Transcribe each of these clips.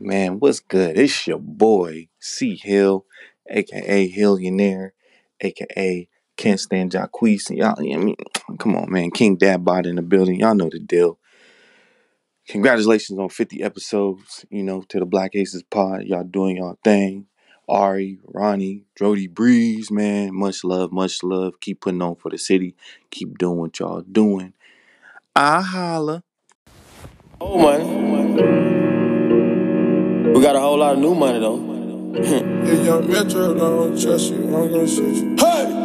Man, what's good? It's your boy C Hill, aka Hillionaire, aka Can't Stand Jacquees. Y'all, I mean, come on, man. King Dadbot in the building. Y'all know the deal. Congratulations on 50 episodes, you know, to the Black Aces pod. Y'all doing y'all thing. Ari, Ronnie, Drody Breeze, man. Much love, much love. Keep putting on for the city. Keep doing what y'all doing. I holla. Old money. We got a whole lot of new money though.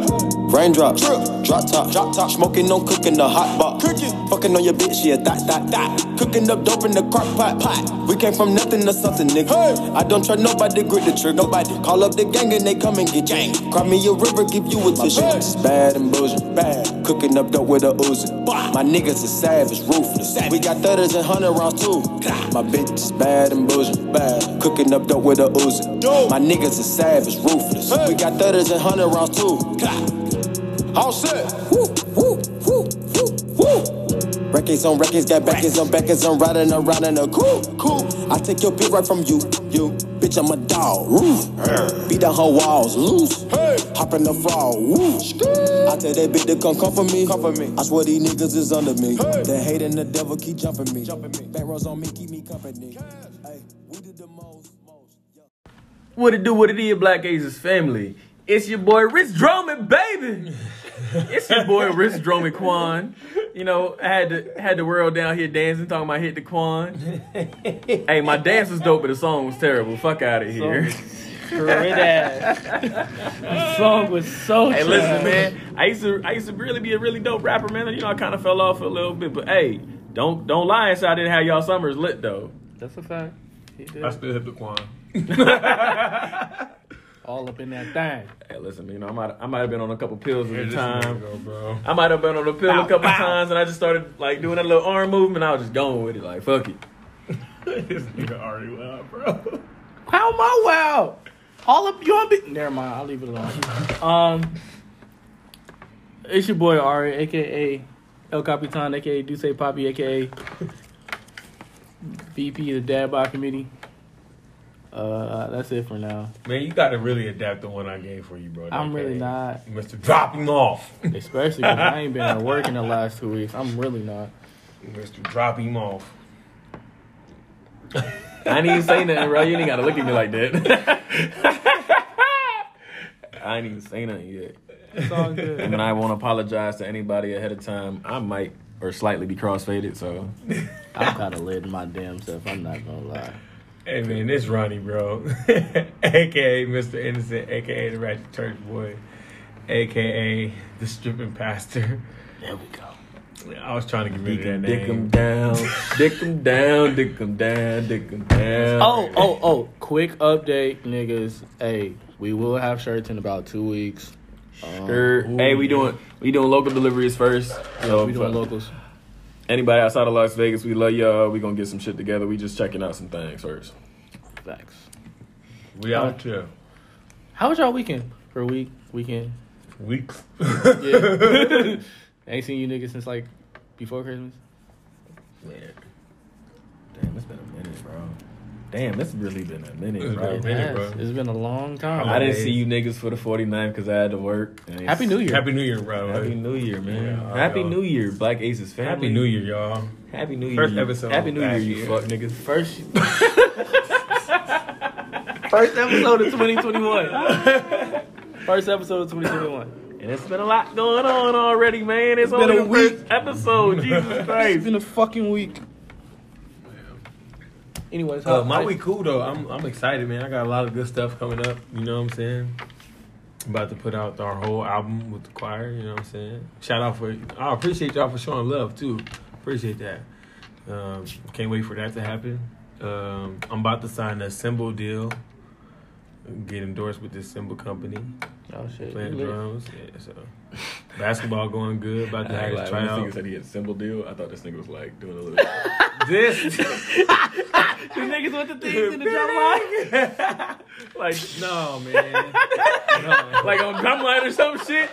Raindrops, drop top, drop top, smoking, no cooking, the hot pot. Cooking, fucking on your bitch, yeah, that, that, that. Cooking up dope in the crock pot, pot. We came from nothing to something, nigga. Hey. I don't trust nobody, grip the trigger. Nobody call up the gang and they come and get gang. Cry me a river, give you a tissue. It's bad and bullshit, bad. Cooking up dope with a Uzi. My niggas is savage, ruthless. We got thudders and hundred rounds too. My bitch is bad and bullshit, bad. Cooking up dope with a Uzi. My niggas is savage, ruthless. We got thudders and hundred rounds too. All set. Woo, woo, woo, woo, woo. Records on records, got backers on backers, I'm riding around in a cool, cool. I take your beat right from you, you. Bitch, I'm a dog. Woo. Beat down her walls, loose. Hop in the fall, woo. I tell that bitch to come come for me. Come for me. I swear these niggas is under me. The hate and the devil keep jumping me. Jumping me. Back rows on me, keep me company. Hey, we do the most, most. Yeah. What it do, what it is, Black Aces family. It's your boy Rich Drummond, baby. it's your boy Rich Drummond Quan. You know, I had to had the world down here dancing, talking about hit the Quan. hey, my dance was dope, but the song was terrible. Fuck out of here. Great ass. the song was so Hey, listen, man. I used to I used to really be a really dope rapper, man. You know, I kind of fell off a little bit, but hey, don't don't lie and say I didn't have y'all summers lit though. That's a fact. He did. I still hit the Quan. All up in that thing. Hey, listen, you know, I might I might have been on a couple pills at Here the time. go, bro. I might have been on a pill Bow, a couple bow. times, and I just started like doing that little arm movement. I was just going with it, like fuck it. this nigga already went out, bro. How my wow? All up your bit. Never mind. I'll leave it alone. um, it's your boy Ari, aka El Capitan, aka Duce Poppy, aka VP of the Dad Bod Committee. Uh, that's it for now. Man, you gotta really adapt the one I gave for you, bro. I'm Okay? really not, Mr. Drop him off. especially because I ain't been at work in the last two weeks. I'm really not. Mr. Drop him off. I ain't even say nothing, bro. You ain't gotta look at me like that. I ain't even say nothing yet. It's all good. And I won't apologize to anybody ahead of time. I might or slightly be crossfaded, so I'm kind of lit in my damn self. I'm not gonna lie. Hey man, this Ronnie, bro. AKA Mr. Innocent, AKA the Ratchet Church Boy, AKA the stripping pastor. There we go. I was trying to get rid of that dick name. down, dick him down, dick him down, dick him down. Oh, oh, oh! Quick update, niggas. Hey, we will have shirts in about two weeks. Um, Sure. Hey, we doing we doing local deliveries first. So we doing locals. Anybody outside of Las Vegas, we love y'all. We gonna get some shit together. We just checking out some things first. Thanks. We out here. How was y'all weekend? For a week, weekend. Weeks. Yeah. Ain't seen you niggas since like before Christmas. Man. Damn, it's been a minute, bro. Damn, it's really been a minute, It's bro. been a minute. Yes, bro. it's been a long time. I didn't see you niggas for the 49 because I had to work. And Happy New Year. Happy New Year, bro. Happy New Year, man. Yeah, Happy y'all. New Year, Black Aces family. Happy New Year, y'all. Happy New Year. First you- episode Happy New Year, back you here. fuck niggas. First, first episode of 2021. First episode of 2021. And it's been a lot going on already, man. It's, only been a week. first episode. Jesus Christ. It's been a fucking week. Anyways, Uh, my week cool though. I'm I'm excited, man. I got a lot of good stuff coming up. You know what I'm saying? about to put out our whole album with the choir. You know what I'm saying? Shout out for I appreciate y'all for showing love too. Appreciate that. Um, can't wait for that to happen. Um, I'm about to sign a cymbal deal. Get endorsed with this cymbal company. Oh shit. Playing you lit. drums. Yeah, so basketball going good. About to I ain't have his when this nigga tryout. said he had symbol deal, I thought this nigga was like doing a little. This You niggas with the things in the drum line? like, no man. No. like on drumline or some shit.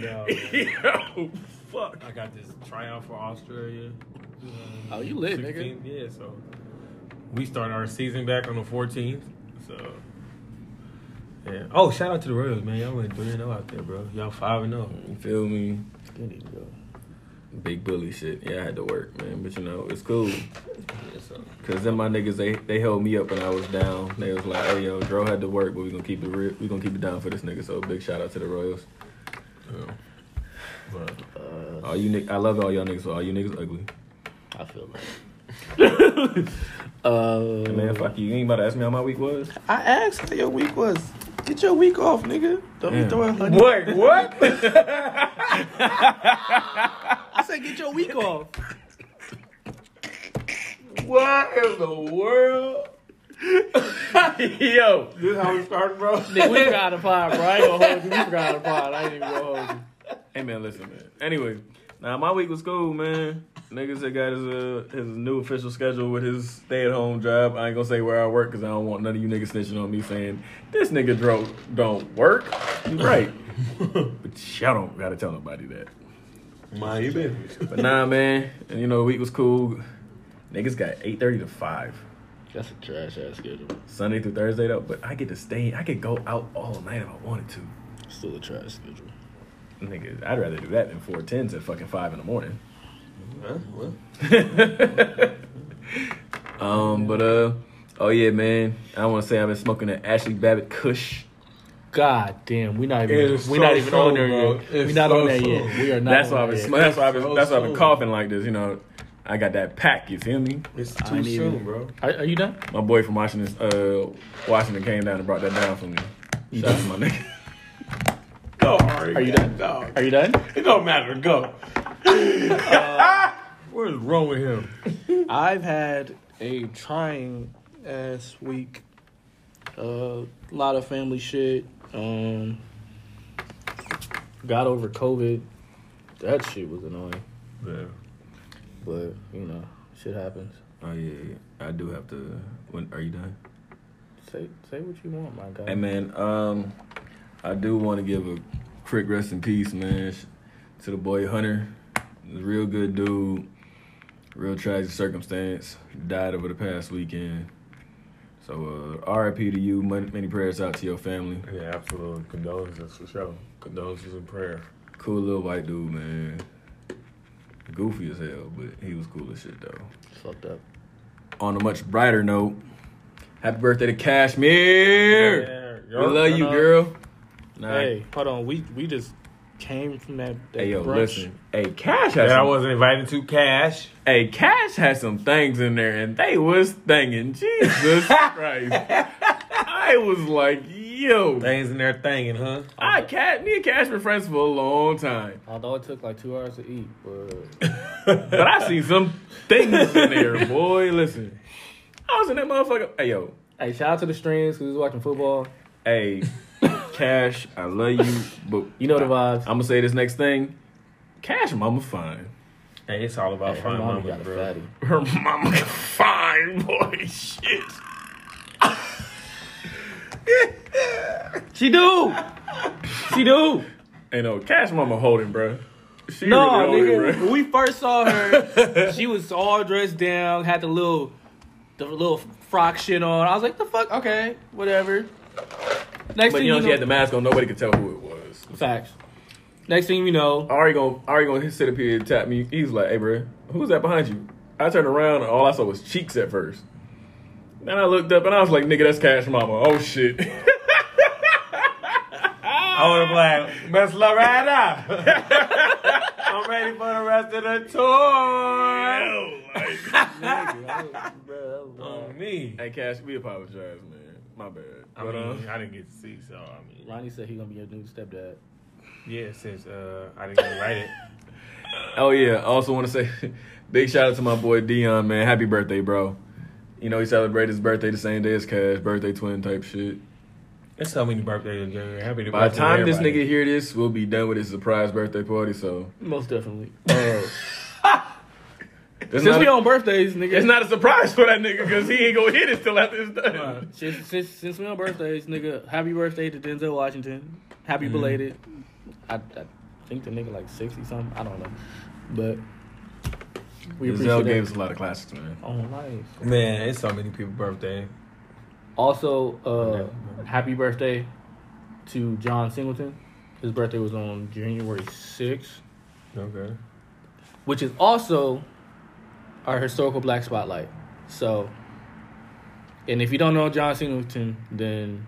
No. Yo, fuck. I got this tryout for Australia. Oh, you lit, nigga. 16th, Yeah, so we start our season back on the 14th. So yeah. Oh, shout out to the Royals, man. Y'all went three and zero out there, bro. Y'all five and oh. zero. You feel me? You need to go. Big bully shit. Yeah, I had to work, man. But you know, it's cool. Cause then my niggas they they held me up when I was down. They was like, "Hey yo, Dro had to work, but we gonna keep it real. We gonna keep it down for this nigga." So big shout out to the Royals. yeah. But Uh, All you nick, I love all y'all niggas. So all you niggas ugly. I feel like. uh, Hey, man, fuck you. You ain't about to ask me how my week was. I asked how your week was. Get your week off, nigga. Don't Damn. be throwing honey. what? What? I said get your week off. what in the world? yo, This how we started, bro. Nigga, we forgot the pod, bro. I ain't gonna hold you. We forgot the pod. I ain't even gonna hold you. hey man, listen, man. Anyway, now my week was cool, man. Niggas that got his uh, his new official schedule with his stay at home job. I ain't gonna say where I work because I don't want none of you niggas snitching on me saying this nigga Dro don't work. You right, but y'all don't gotta tell nobody that. Mind your business. But nah, man. And you know, the week was cool. Niggas got eight thirty to five. That's a trash ass schedule. Sunday through Thursday though, but I get to stay. I could go out all night if I wanted to. Still a trash schedule. Nigga, I'd rather do that than four tens at fucking five in the morning. Huh? Well, Um, but uh, oh yeah, man. I want to say I've been smoking that Ashli Babbitt Kush. God damn, we not even we so not even on there bro. yet. We It's not so on there soon. yet. We are not. That's on why I've there been. yet. That's why I've been. So That's why I've been coughing like this. You know, I got that pack. You feel me? it's too soon, even- bro. Are, are you done? My boy from Washington, uh, Washington came down and brought that down for me. Shout out to my nigga. Go, Ari. Are you done? Go. Are you done? It don't matter. Go. what is wrong with him? I've had a trying ass week. A uh, lot of family shit. Um, got over COVID. That shit was annoying, Yeah. but you know, shit happens. Oh yeah, yeah. I do have to. When are you done? Say say what you want, my guy. Hey man, um, I do want to give a quick rest in peace, man, to the boy Hunter. He's a real good dude. Real tragic circumstance. Died over the past weekend. So, uh, RIP to you. Many, many prayers out to your family. Yeah, absolutely. Condolences for sure. Condolences and prayer. Cool little white dude, man. Goofy as hell, but he was cool as shit though. Fucked up. On a much brighter note, happy birthday to Cashmere. Yeah, we love you, girl. Nah, Hey, hold on. We we just came from that. that Hey yo, brunch. listen. Hey, Cash has That I wasn't invited to cash. Hey, Cash had some things in there, and they was thinging. Jesus Christ! I was like, yo, Things in there thinging, huh? I Cash, me and Cash been friends for a long time, Although it took like two hours to eat, but but I seen some things in there, boy. Listen, I was in that motherfucker. Hey yo, hey, shout out to the streams because we was watching football. hey, Cash, I love you, but You know the vibes. I'm gonna say this next thing. Cash, mama fine. Hey, it's all about Hey, her fine mama mama, got a bro. fatty. Her mama fine, boy. Shit. She do. She do. Ain't no, Cash mama holding, bro. She No, really holding, nigga. When we first saw her, she was all dressed down, had the little, the little frock shit on. I was like, the fuck, okay, whatever. Next But thing you know, you she had the mask on. Nobody could tell who it was. facts. Next thing you know, Ari gonna Ari gonna sit up here and tap me. He's like, "Hey, bro, who's that behind you?" I turned around and all I saw was cheeks at first. Then I looked up and I was like, "Nigga, that's Cash Mama." Oh shit. I would have like, best love right now. I'm ready for the rest of the tour. On me. hey, Cash, we apologize, man. My bad. I But, mean, uh, I didn't get to see, so I mean, Ronnie said he gonna be your new stepdad. yeah, since uh, I didn't get invited. oh yeah. I also want to say, big shout out to my boy Dion, man. Happy birthday, bro. You know he celebrated his birthday the same day as Cash, birthday twin type shit. There's so many birthdays in January. Happy to By the time to this nigga hear this, we'll be done with his surprise birthday party. So Most definitely. it's Since not, we on birthdays, nigga. it's not a surprise for that nigga because he ain't gonna hit it till after it's done. Since, since, since we on birthdays, nigga, happy birthday to Denzel Washington. Happy Mm-hmm. belated. I, I think the nigga like 60 something. I don't know. But We Giselle appreciate gave it. us a lot of classics, man. Oh, nice. Man, it's so many people's birthday. Also, uh, happy birthday to John Singleton. His birthday was on January 6th, Okay. which is also our historical black spotlight. So, and if you don't know John Singleton, then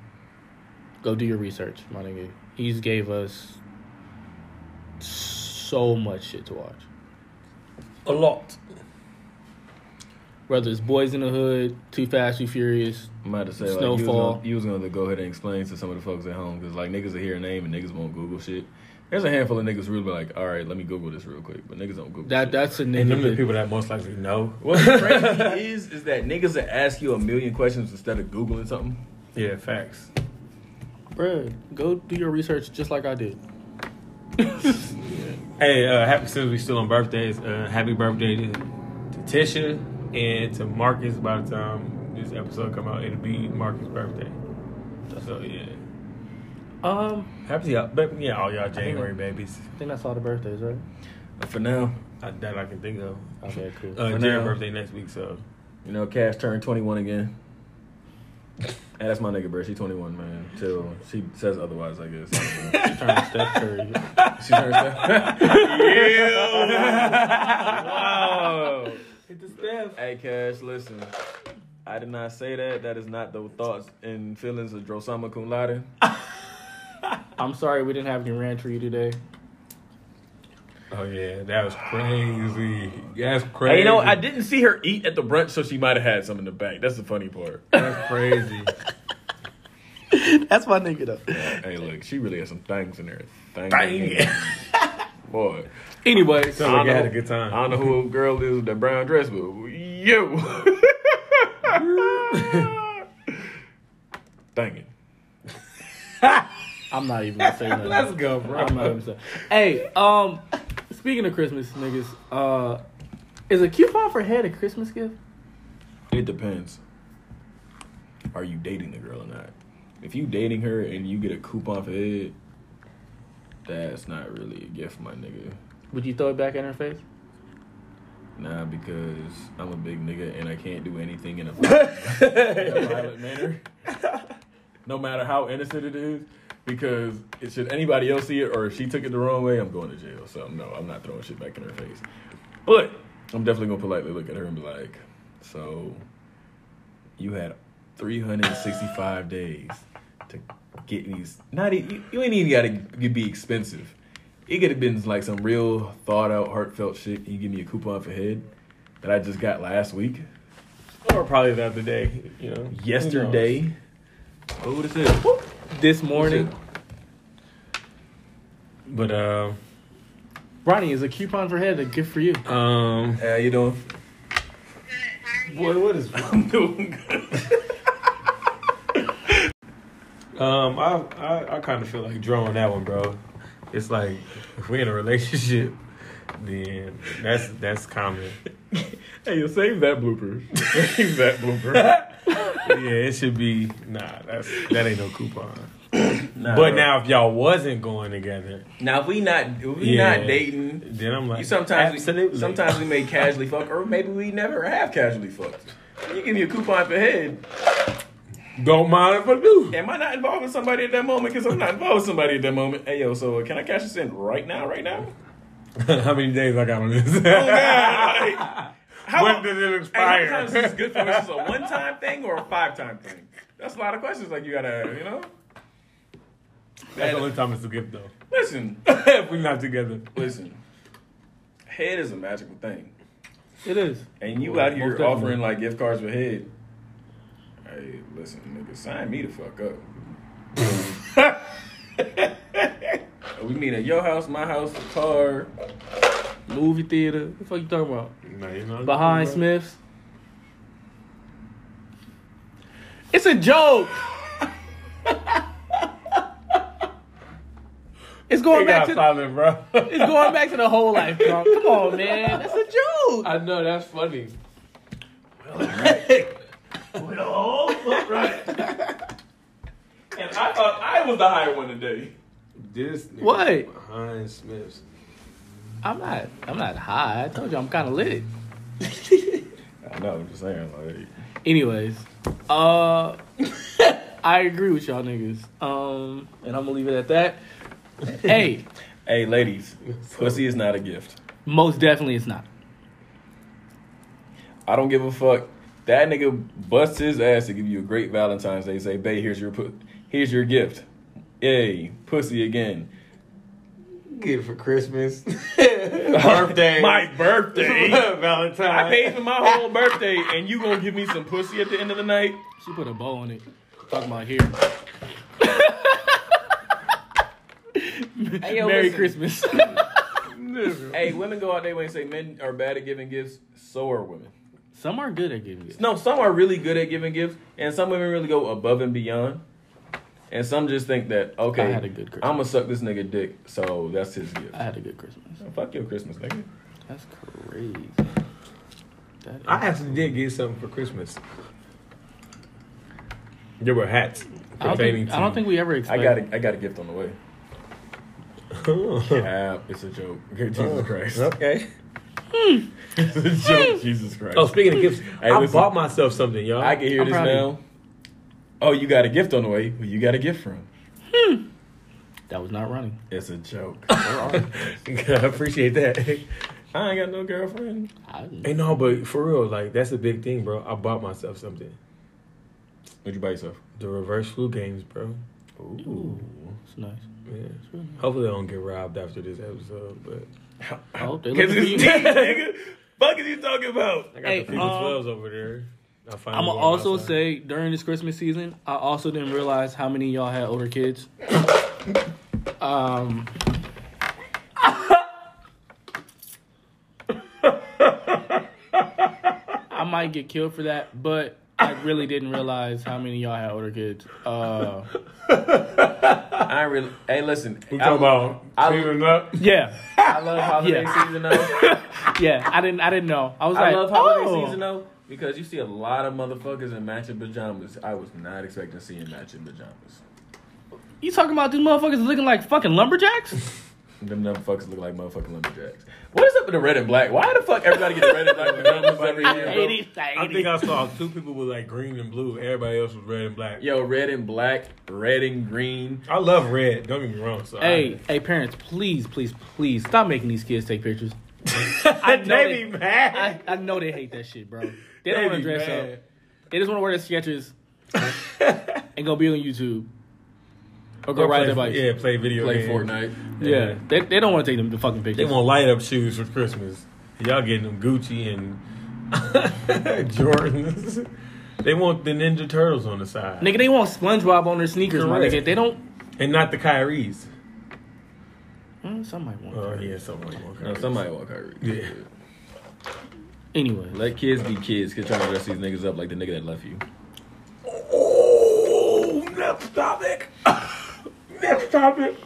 go do your research, my nigga. He's gave us so much shit to watch. A lot. Whether it's Boys in the Hood, Too Fast, Too Furious, I'm about to say, like, Snowfall. you was, gonna, you was gonna go ahead and explain to some of the folks at home because like niggas will hear a name and niggas won't Google shit. There's a handful of niggas really be like, all right, let me Google this real quick, but niggas don't Google. that shit. that's a nigga. And them the people that most likely know. What's crazy is is that niggas that ask you a million questions instead of googling something. Yeah, facts. Bruh, go do your research just like I did. Hey, uh, happy since we still on birthdays. Uh, happy birthday to, to Tisha and to Marcus. By the time this episode come out, it'll be Marcus' birthday. So yeah, Um, happy y'all, but yeah, all y'all January babies. I think that's all the birthdays, right? But for now, I, that I can think of. Okay, cool. Uh, For Jared birthday next week, so you know, Cash turned 21 again. Hey, that's my nigga, bro. She 21, man. Till she says otherwise, I guess. She turned Steph Curry. she turned. wow. Hit the Steph. Hey, Cash, listen. I did not say that. That is not the thoughts and feelings of Drosama Cum Laude. I'm sorry we didn't have any ranch for you today. Oh yeah, that was crazy. That's crazy. Hey, you know, I didn't see her eat at the brunch, so she might have had some in the back. That's the funny part. That's crazy. That's my nigga though. hey, look, she really has some things in there. Thing. Dang. Boy. Anyway, so like I you had a good time. I don't know who a girl is with that brown dress, but yo. Dang it. I'm not even gonna say nothing. Let's go, bro. I'm not even saying. Hey, um, speaking of Christmas, niggas, uh, is a coupon for head a Christmas gift? It depends. Are you dating the girl or not? If you dating her and you get a coupon for head, that's not really a gift, my nigga. Would you throw it back in her face? Nah, because I'm a big nigga and I can't do anything in a violent, in a violent manner. No matter how innocent it is, because it, should anybody else see it or if she took it the wrong way, I'm going to jail. So no, I'm not throwing shit back in her face. But I'm definitely gonna politely look at her and be like, "So you had 365 days to get these. Not you, you ain't even got to be expensive. It could have been like some real thought out, heartfelt shit. You give me a coupon for head that I just got last week, or probably the other day. You know, yesterday. Oh, what is it? This morning, But uh, Ronnie, is a coupon for head a gift for you? um, How you doing? boy, what is I'm doing good. Um, I I, I kind of feel like drawing that one, bro. It's like if we're in a relationship, then that's that's common. Hey, you save that blooper. Save that blooper. yeah, it should be nah. That's that ain't no coupon. But now, if y'all wasn't going together, now if we not if we Yeah. not dating, then I'm like, you sometimes absolutely. we, sometimes we may casually fuck, or maybe we never have casually fucked. You give me a coupon for head. don't mind if I do. Am I not involved with somebody at that moment? Because I'm not involved with somebody at that moment. Hey yo, so can I cash this in right now? Right now? How many days I got on this? Oh, man, like, how when long- does it Hey, how expire? many times is this good for? Is this a one time thing or a five time thing? That's a lot of questions like you gotta you know? That's the only time it's a gift, though. Listen, if we're not together. listen. Head is a magical thing. It is. And you Well, out here most definitely. offering like gift cards for head. Hey, listen, nigga, sign me the fuck up. we meet at your house, my house, the car. Movie theater. What the fuck you talking about? No, you know, Behind Smith's. It's a joke. it's going He back got to silent, bro. it's going back to the whole life drunk. Come on, man. That's a joke. I know that's funny. Well, right. well, right. And I thought I was the higher one today. This nigga What? behind Smith's. I'm not. I'm not high. I told you I'm kind of lit. I know. I'm just saying. Like, Anyways, uh, I agree with y'all niggas. Um, and I'm gonna leave it at that. hey, hey, ladies, pussy is not a gift. most definitely it's not. I don't give a fuck. That nigga busts his ass to give you a great Valentine's Day. Say, babe, here's your pu- here's your gift. Yay, pussy again. Get it for Christmas, birthday, My birthday. Valentine. I paid for my whole birthday, and you gonna give me some pussy at the end of the night? She put a bow on it. Talking about here. Hey, yo, Merry listen. Christmas. Hey, women go out their way and say men are bad at giving gifts. So are women. Some are good at giving gifts. No, some are really good at giving gifts, and some women really go above and beyond. And some just think that okay, I had a good Christmas. I'm gonna suck this nigga dick, so that's his gift. I had a good Christmas. Fuck your Christmas, nigga. That's crazy. That is I actually did get something for Christmas. There were hats. I don't, pertaining think, I don't think we ever I got a, I got a gift on the way. Yeah, it's a joke. Jesus oh, Christ. Okay. it's a joke. Jesus Christ. Oh, speaking of gifts, Hey, I listen. bought myself something, y'all. I can hear I'm this proud of now. Oh, you got a gift on the way. Who you got a gift from? That was not running. It's a joke. I appreciate that. I ain't got no girlfriend. I, Hey, no, but for real, like that's a big thing, bro. I bought myself something. What'd you buy yourself? The reverse flu games, bro. Ooh. it's nice. Yeah. It's really nice. Hopefully, I don't get robbed after this episode, but I hope they look it's deep, nigga. Fuck is you talking about? I got Hey, the FIBA um, 12s over there. I finally I'm gonna also outside. say during this Christmas season, I also didn't realize how many of y'all had older kids. um, I might get killed for that, but I really didn't realize how many of y'all had older kids. Uh, I ain't really. Hey, listen. We I, talking about I- cleaning up. yeah, I love holiday Yeah. season though. yeah. I didn't. I didn't know. I was like, I like, love holiday oh. season though because you see a lot of motherfuckers in matching pajamas. I was not expecting seeing matching pajamas. You talking about these motherfuckers looking like fucking lumberjacks? Them motherfuckers look like motherfucking lumberjacks. What is up with the red and black? Why the fuck everybody get the red and black pajamas every year? I bro? I I think. I saw two people with like green and blue. Everybody else was red and black. Yo, red and black, red and green. I love red. Don't get me wrong. So Hey, hey, parents, please, please, please stop making these kids take pictures. I, I know they they- be mad. I, I know they hate that shit, bro. They They don't want to dress mad. up. They just want to wear their Skechers and go be on YouTube or go Or ride play- their bikes. Yeah, play video Play games. Fortnite. Yeah, they, they don't want to take them to fucking pictures. They pictures. want light up shoes for Christmas. Y'all getting them Gucci and Jordans. They want the Ninja Turtles on the side. Nigga, they want SpongeBob on their sneakers, my Correct. nigga. They don't. And not the Kyries. Mm, some might want. Oh, that. yeah, somebody want No, Kyries. somebody want Kyrie. Yeah. Anyway, Let kids be kids. Kids trying to dress these niggas up like the nigga that left you. Oh, next topic. next topic.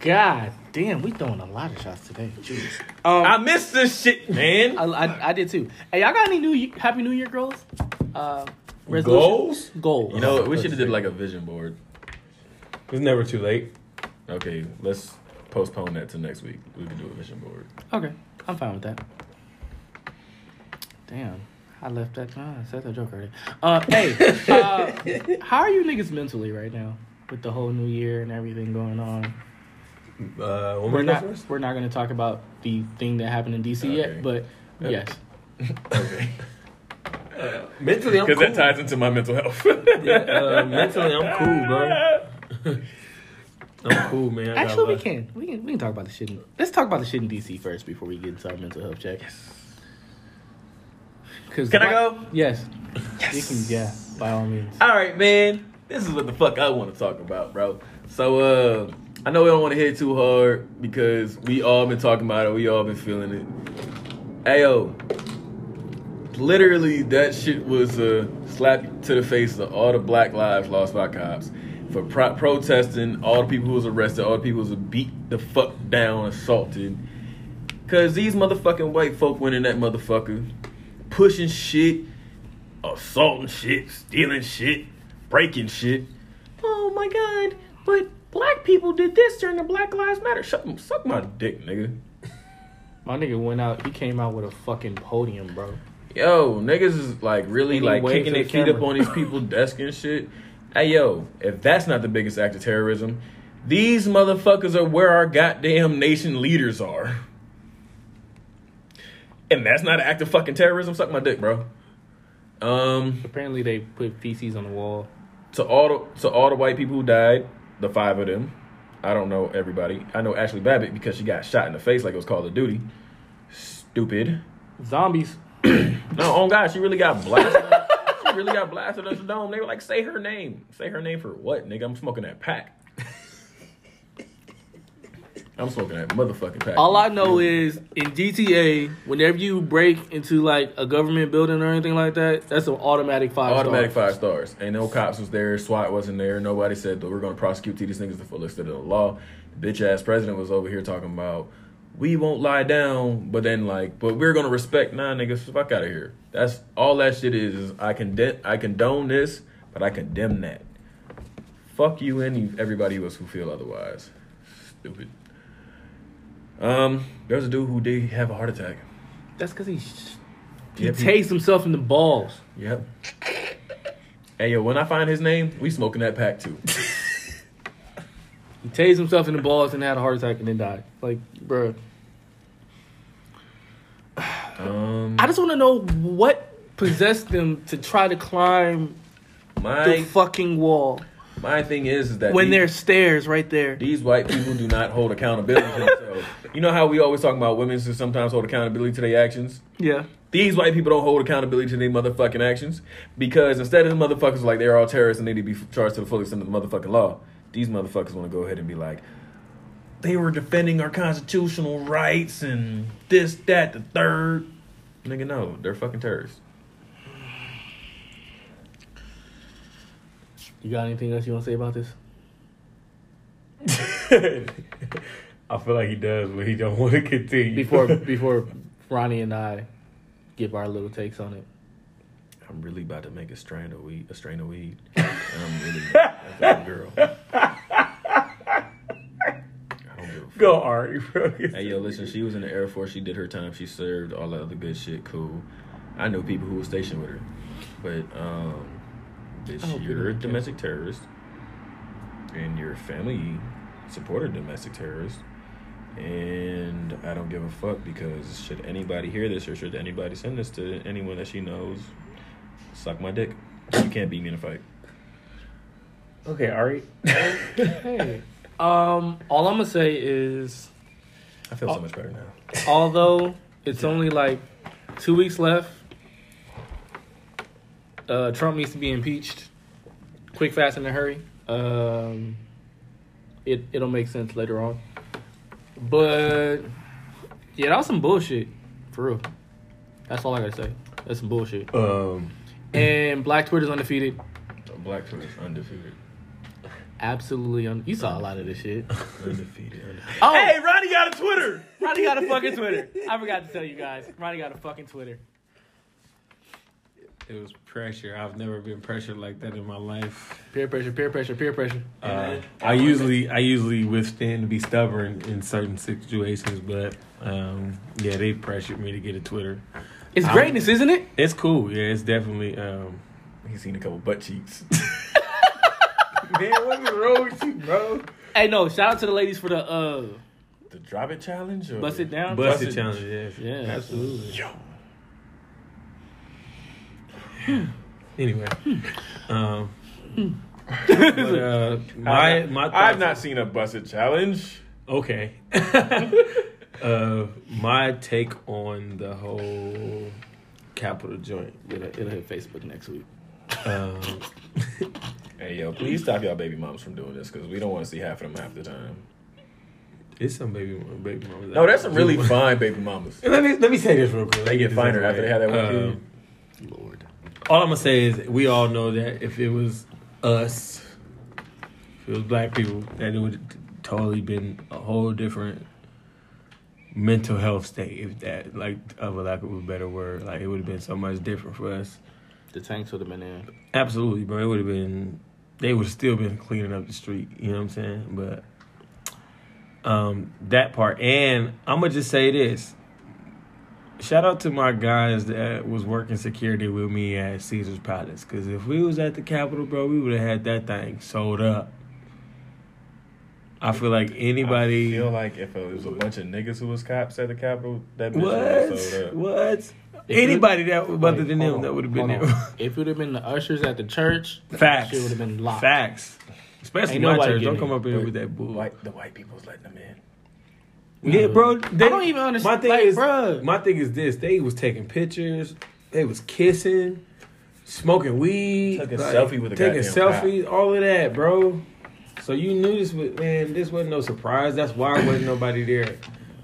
God damn, we throwing a lot of shots today. Jeez. I missed this shit, man. I, I, I did too. Hey, y'all got any new Happy New Year goals? Uh, resolutions? Goals? Goals. You know, we should have did like a vision board. It's never too late. Okay, let's postpone that to next week. We can do a vision board. Okay, I'm fine with that. Damn, I left that. Uh, I said that joke already. Uh, hey, uh, how are you niggas mentally right now with the whole new year and everything going on? Uh, We're not. first? We're not going to talk about the thing that happened in DC yet, Okay. but yes. Okay. Mentally, I'm Because cool. that ties into my mental health. Yeah, uh, mentally, I'm cool, bro. I'm cool, man. I Actually, we can. We can. We can talk about the shit. In, let's talk about the shit in DC first before we get into our mental health check. Cause Can I go? Yes. You can. Yeah, by all means. All right, man. This is what the fuck I want to talk about, bro. So, uh, I know we don't want to hit too hard because we all been talking about it. We all been feeling it. Ayo, literally, that shit was a slap to the face of all the black lives lost by cops for pro- protesting. All the people who was arrested, all the people who was beat the fuck down, assaulted. Cause these motherfucking white folk went in that motherfucker, pushing shit, assaulting shit, stealing shit, breaking shit. Oh my god! But black people did this during the Black Lives Matter. Shut, suck my dick, nigga. My nigga went out. He came out with a fucking podium, bro. Yo, niggas is like really like kicking their the feet up on these people's desk and shit. Hey yo, if that's not the biggest act of terrorism, these motherfuckers are where our goddamn nation leaders are. And that's not an act of fucking terrorism. Suck my dick, bro. Um, Apparently, they put feces on the wall. to all the to all the white people who died, the five of them. I don't know everybody. I know Ashli Babbitt because she got shot in the face like it was Call of Duty. Stupid. Zombies. No, oh God, she really got blasted. Really got blasted in the dome. They were like, say her name. Say her name for what, nigga? I'm smoking that pack. I'm smoking that motherfucking pack. All I know is in GTA, whenever you break into like a government building or anything like that, that's an automatic five. Automatic stars. five stars. Ain't no cops was there. SWAT wasn't there. Nobody said that we're going to prosecute these niggas the fullest of the law. Bitch ass president was over here talking about we won't lie down, but then like, but we're gonna respect. Nah, niggas, fuck out of here. That's all that shit is. is I condemn, I condone this, but I condemn that. Fuck you and everybody else who feel otherwise. Stupid. Um, there's a dude who did have a heart attack. That's because he he Yep, he- himself in the balls. Yep. Hey yo, when I find his name, we smoking that pack too. He tased himself in the balls and had a heart attack and then died. Like, bro, Um, I just want to know what possessed them to try to climb the fucking wall my thing is, is that when these, there's stairs right there. these white people do not hold accountability to themselves. You know how we always talk about women who sometimes hold accountability to their actions. Yeah. These white people don't hold accountability to their motherfucking actions because instead of the motherfuckers like they're all terrorists and they need to be charged to the fullest extent of the motherfucking law, these motherfuckers want to go ahead and be like, they were defending our constitutional rights and this, that, the third. Nigga, no, they're fucking terrorists. You got anything else you want to say about this? I feel like he does, but he don't want to continue. Before before Ronnie and I give our little takes on it. I'm really about to make a strain of weed, a strain of weed, and I'm really a girl. I don't give a fuck. go Ari, bro. Hey yo, listen, she was in the Air Force. She did her time. She served all that other good shit. Cool. I know people who were stationed with her, but um, bitch, you you're a domestic terrorist, and your family supported domestic terrorists. And I don't give a fuck because should anybody hear this or should anybody send this to anyone that she knows, suck my dick. You can't beat me in a fight. Okay, Ari. Hey. Um, all I'm gonna say is I feel so much better now. although it's only like two weeks left, uh, Trump needs to be impeached. Quick, fast, in a hurry. Um, it it'll make sense later on. But yeah, that was some bullshit, for real. That's all I gotta say. That's some bullshit. Um, And Black Twitter's undefeated. Black Twitter's undefeated. Absolutely, un- you saw a lot of this shit. Undefeated. undefeated. Oh, Hey, Ronnie got a Twitter. Ronnie got a fucking Twitter. I forgot to tell you guys. Ronnie got a fucking Twitter. it was pressure. I've never been pressured like that in my life. Peer pressure, peer pressure, peer pressure. Uh, I usually I usually withstand to be stubborn in certain situations, but um, yeah, they pressured me to get a Twitter. It's I'm- greatness, isn't it? It's cool. Yeah, it's definitely. Um, He's seen a couple butt cheeks. Man, what's wrong with you, bro? Hey, no, shout out to the ladies for the uh the drop it challenge? Or? bust it down. Bust Busted. it challenge, yes. Yeah, absolutely. Yo. Anyway, um, but, uh, my I've my not, I've not seen a busted challenge. Okay. uh, my take on the whole Capitol joint. It'll, it'll hit Facebook next week. Um, Hey yo, please stop y'all baby moms from doing this because we don't want to see half of them half the time. it's some baby baby mamas. No, there's some really fine baby mamas. Let me let me say this real quick. They get finer after they have that one Um, kid. Lord. All I'm gonna say is we all know that if it was us, if it was black people, that it would totally been a whole different mental health state. If that, like, of a lack of a better word, like it would have been so much different for us. The tanks would have been in. Absolutely, bro. It would have been. They would have still been cleaning up the street. You know what I'm saying? But um, that part, and I'm gonna just say this: shout out to my guys that was working security with me at Caesar's Palace. Cause if we was at the Capitol, bro, we would have had that thing sold up. I feel like anybody. I feel like if it was a bunch of niggas who was cops at the Capitol, that bitch would what? sold up. What? If Anybody that other Wait, than hold them on, that would have been there. If it would have been the ushers at the church, Facts. shit would have been locked. Facts. Especially Ain't my church. Don't come it. up here with that bull. White, the white people's letting them in. Yeah, bro. They, I don't even understand. My thing like, is, bruh. my thing is this: they was taking pictures, they was kissing, smoking weed, Took a selfie with a taking goddamn selfies, all of that, bro. So you knew this was man. This wasn't no surprise. That's why wasn't nobody there.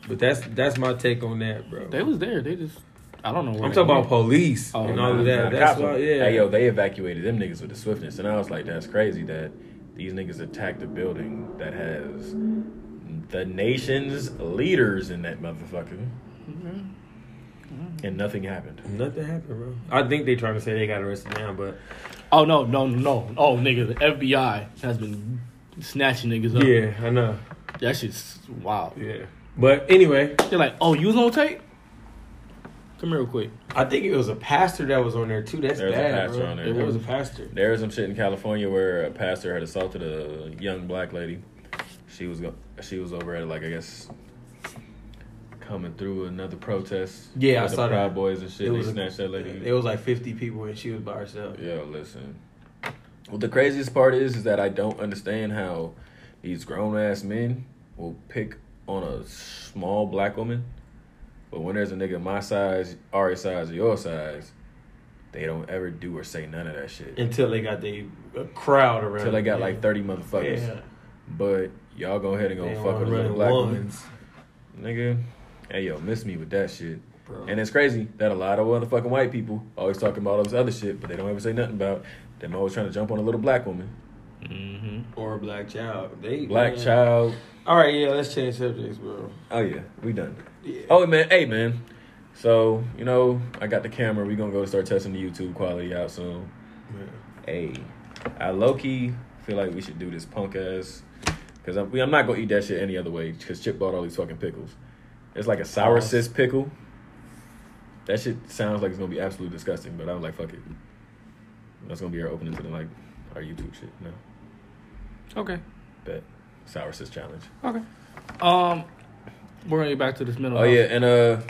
But that's that's my take on that, bro. They was there. They just, I don't know. Where I'm they talking about police Oh, and all Nah, of that. nah, That's why, yeah. Hey, yo, they evacuated them niggas with the swiftness, and I was like, that's crazy that these niggas attacked a building that has the nation's leaders in that motherfucker, mm-hmm. and nothing happened. Nothing happened, bro. I think they trying to say they got arrested now, but Oh no, no, no. Oh nigga, the FBI has been snatching niggas up. yeah, I know. That shit's wild. Yeah, but anyway, They're like, oh, you was on tape? Come here real quick. I think it was a pastor that was on there too. That's There was a bad, pastor bro. on there. There was a pastor. There was some shit in California where a pastor had assaulted a young black lady. She was go- she was over at like I guess coming through another protest. Yeah, I with the saw that. Proud Boys and shit. It They was a- snatched that lady. It was like 50 people and she was by herself. Yeah, listen. Well, the craziest part is, is that I don't understand how these grown ass men will pick on a small black woman, but when there's a nigga my size, our size, or your size, they don't ever do or say none of that shit Until they got the crowd around. until they got them. like thirty motherfuckers. Yeah. But y'all go ahead and go They fuck with a black woman, nigga. Hey yo, miss me with that shit. Bro. And it's crazy that a lot of other fucking white people always talking about all this other shit, but they don't ever say nothing about them always trying to jump on a little black woman. Mm-hmm. or a black child. They Black man. child. All right, yeah, let's change subjects, bro. Oh yeah, we done. Yeah. Oh man, hey man. So you know, I got the camera. We gonna go start testing the YouTube quality out soon. Hey, I low key feel like we should do this punk ass because I'm, I'm not gonna eat that shit any other way because Chip bought all these fucking pickles. It's like a sour Pause. sis pickle. That shit sounds like it's gonna be absolutely disgusting, but I was like, fuck it. That's gonna be our opening to the like our YouTube shit. No, Okay. bet sour sis challenge. Okay. Um, we're gonna get back to this mental. Oh health. yeah, and uh,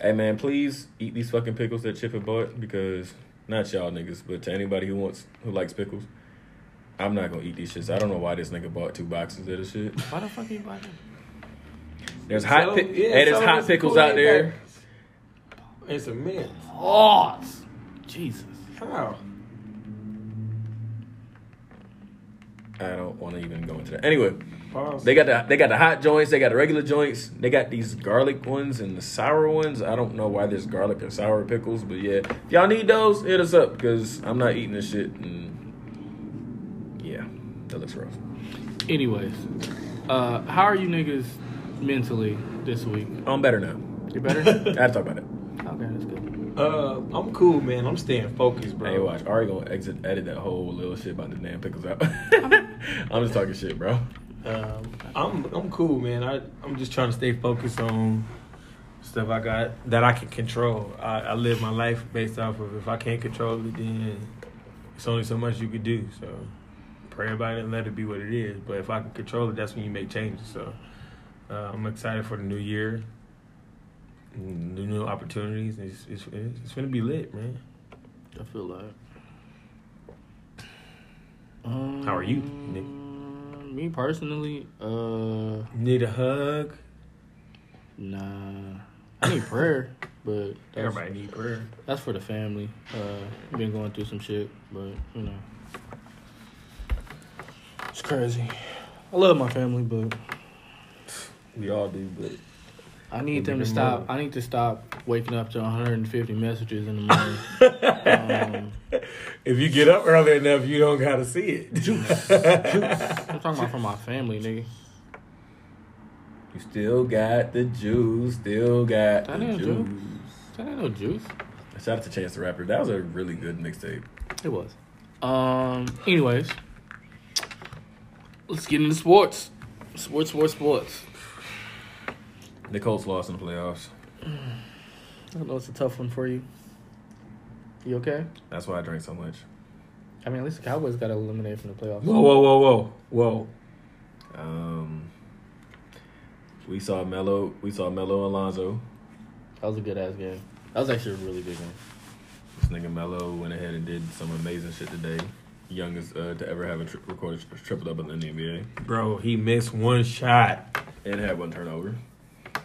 hey man, please eat these fucking pickles that Chip had bought because not y'all niggas, but to anybody who wants who likes pickles, I'm not gonna eat these shits. I don't know why this nigga bought two boxes of this shit. Why the fuck are you buying? There's hot, So, pi- yeah, hey, there's so hot pickles out there. bags. It's a mint. Oh, Jesus. How? I don't want to even go into that. Anyway, Pause. they got the they got the hot joints, they got the regular joints, they got these garlic ones and the sour ones. I don't know why there's garlic and sour pickles, but yeah, if y'all need those, hit us up because I'm not eating this shit. And yeah, that looks rough. Anyways, uh, how are you niggas mentally this week? I'm better now. You better? I have to talk about it. okay, that's good. Uh, I'm cool, man. I'm staying focused, bro. Hey, watch. Ari gonna exit edit that whole little shit about the damn pickles out. I'm just talking shit, bro. Um, I'm I'm cool, man. I I'm just trying to stay focused on stuff I got that I can control. I, I live my life based off of if I can't control it, then it's only so much you could do. So pray about it and let it be what it is. But if I can control it, that's when you make changes. So uh, I'm excited for the new year, new new opportunities. It's it's it's gonna be lit, man. I feel like. Um, How are you, Nick? Me personally, uh, Need a hug. nah. I need prayer, but that's, Everybody need prayer. that's for the family. Uh, been going through some shit, but you know, it's crazy. I love my family, but We all do, but I need them to stop. I need to stop waking up to 150 messages in the morning. um, If you get up early enough, you don't gotta see it. I'm talking about from my family, nigga. you still got the juice. Still got That the ain't juice. juice. That ain't no juice. Shout out to Chance the Rapper. That was a really good mixtape. It was. Um. Anyways, let's get into sports. Sports, sports, sports. The Colts lost in the playoffs. I know it's a tough one for you. You okay? That's why I drink so much. I mean, at least the Cowboys got eliminated from the playoffs. Whoa, whoa, whoa, whoa, whoa. Um, we saw Melo. We saw Melo Alonzo. That was a good ass game. That was actually a really good game. This nigga Melo went ahead and did some amazing shit today. Youngest uh, to ever have a tri- recorded tri- triple double in the NBA, Bro, he missed one shot. and had one turnover.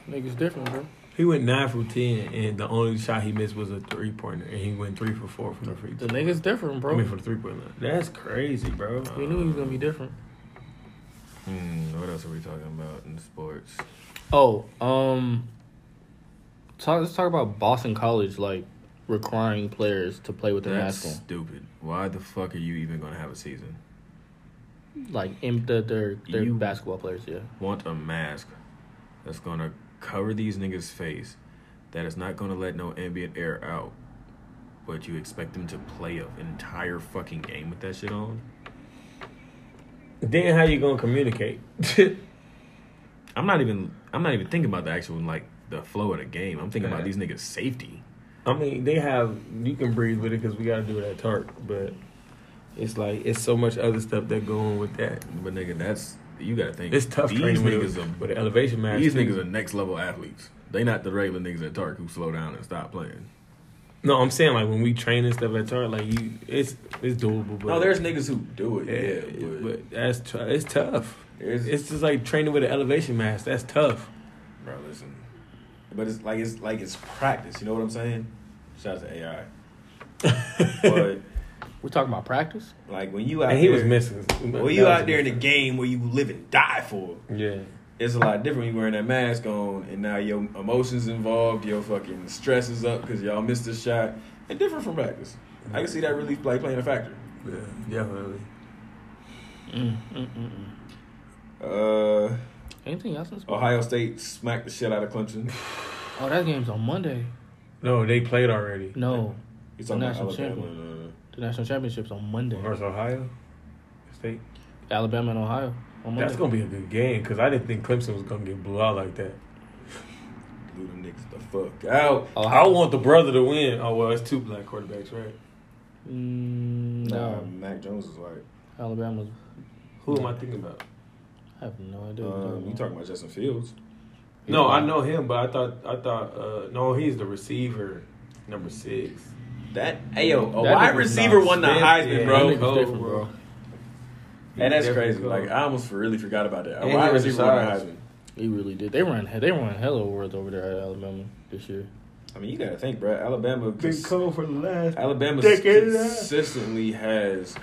Niggas different, bro. He went nine for ten, and the only shot he missed was a three pointer, and he went three for four from the free The throw. niggas different, bro. I bro. mean, for the three point line. That's crazy, bro. We knew he was gonna be different. Hmm, what else are we talking about in sports? Oh, um, talk. Let's talk about Boston College, like requiring players to play with their That's mask stupid. Why the fuck are you even gonna have a season? Like in the, their their You- basketball players, yeah. Want a mask that's gonna cover these niggas' face, that is not gonna let no ambient air out, but you expect them to play an entire fucking game with that shit on? Then how you gonna communicate? I'm not even. I'm not even thinking about the actual like the flow of the game. I'm thinking about these niggas' safety. I mean, they have you can breathe with it because we got to do it at Tark, but it's like it's so much other stuff that go on with that. But nigga, that's you gotta think. It's tough These training with, niggas a, are with an elevation mask. These too. niggas are next level athletes. They not the regular niggas at Tark who slow down and stop playing. No, I'm saying like when we train and stuff at Tark, like you, it's it's doable. But No, there's niggas who do it. yeah, Yeah, but, but that's t- it's tough. there's, It's just like training with an elevation mask. That's tough. bro, listen. But it's like it's like it's practice. You know what I'm saying? Shout out to AI. but We're talking about practice. like when you out And he there, was missing. When you out there in the game where you live and die for, Yeah. it's a lot different when you wearing that mask on and now your emotions involved, your fucking stress is up because y'all missed a shot. And different from practice. I can see that really like playing a factor. Yeah, definitely. Mm, mm, mm, Uh, mm. Anything else? Ohio State smacked the shit out of Clemson. Oh, that game's on Monday. No, they played already. No, it's talking about National Alabama? Champion. and, the national championship's on Monday. Versus Ohio State. Alabama and Ohio on Monday. That's gonna be a good game because I didn't think Clemson was gonna get blew out like that. blew them niggas the fuck out. I want the brother to win. Oh well, it's two black quarterbacks, right? Mm, Nah, no, Mac Jones is white. Alabama's. Who am I thinking about? I have no idea. Um, you talking about Justin Fields? No, I know him, but I thought I thought uh, no, he's the receiver, number six. That ayo, yo, a That wide receiver won the Heisman, yeah, bro. that cold, different, bro. bro. And that's crazy. definitely Like. I almost really forgot about that. A And wide he receiver won the. Heisman. He really did. They run. They run hella words over there at Alabama this year. I mean, you gotta think, bro. Alabama, Been cons- cold for the last. Alabama Decade and consistently has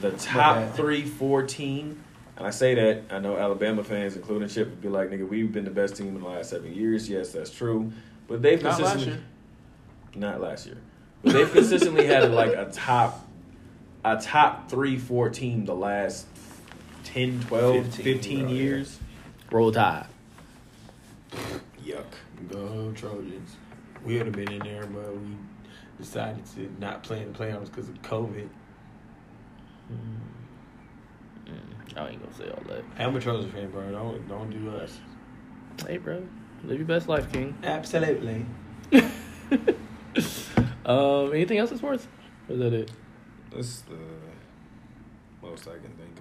the top three, four team. And I say that I know Alabama fans, including Chip, would be like, "Nigga, we've been the best team in the last seven years." Yes, that's true. But they've Not last consistently year. not last year. But they've consistently had like a top a top three, four team the last 10, 12, 15, 15, bro, yeah. years. Roll Tide. Yuck. Go Trojans. We would have been in there, but we decided to not play in the playoffs because of COVID. Mm. I ain't gonna say all that. I'm a Trojan fan, bro. Don't don't do us. Hey, bro, live your best life, King. Absolutely. Um, anything else in sports? Or is that it? That's the most I can think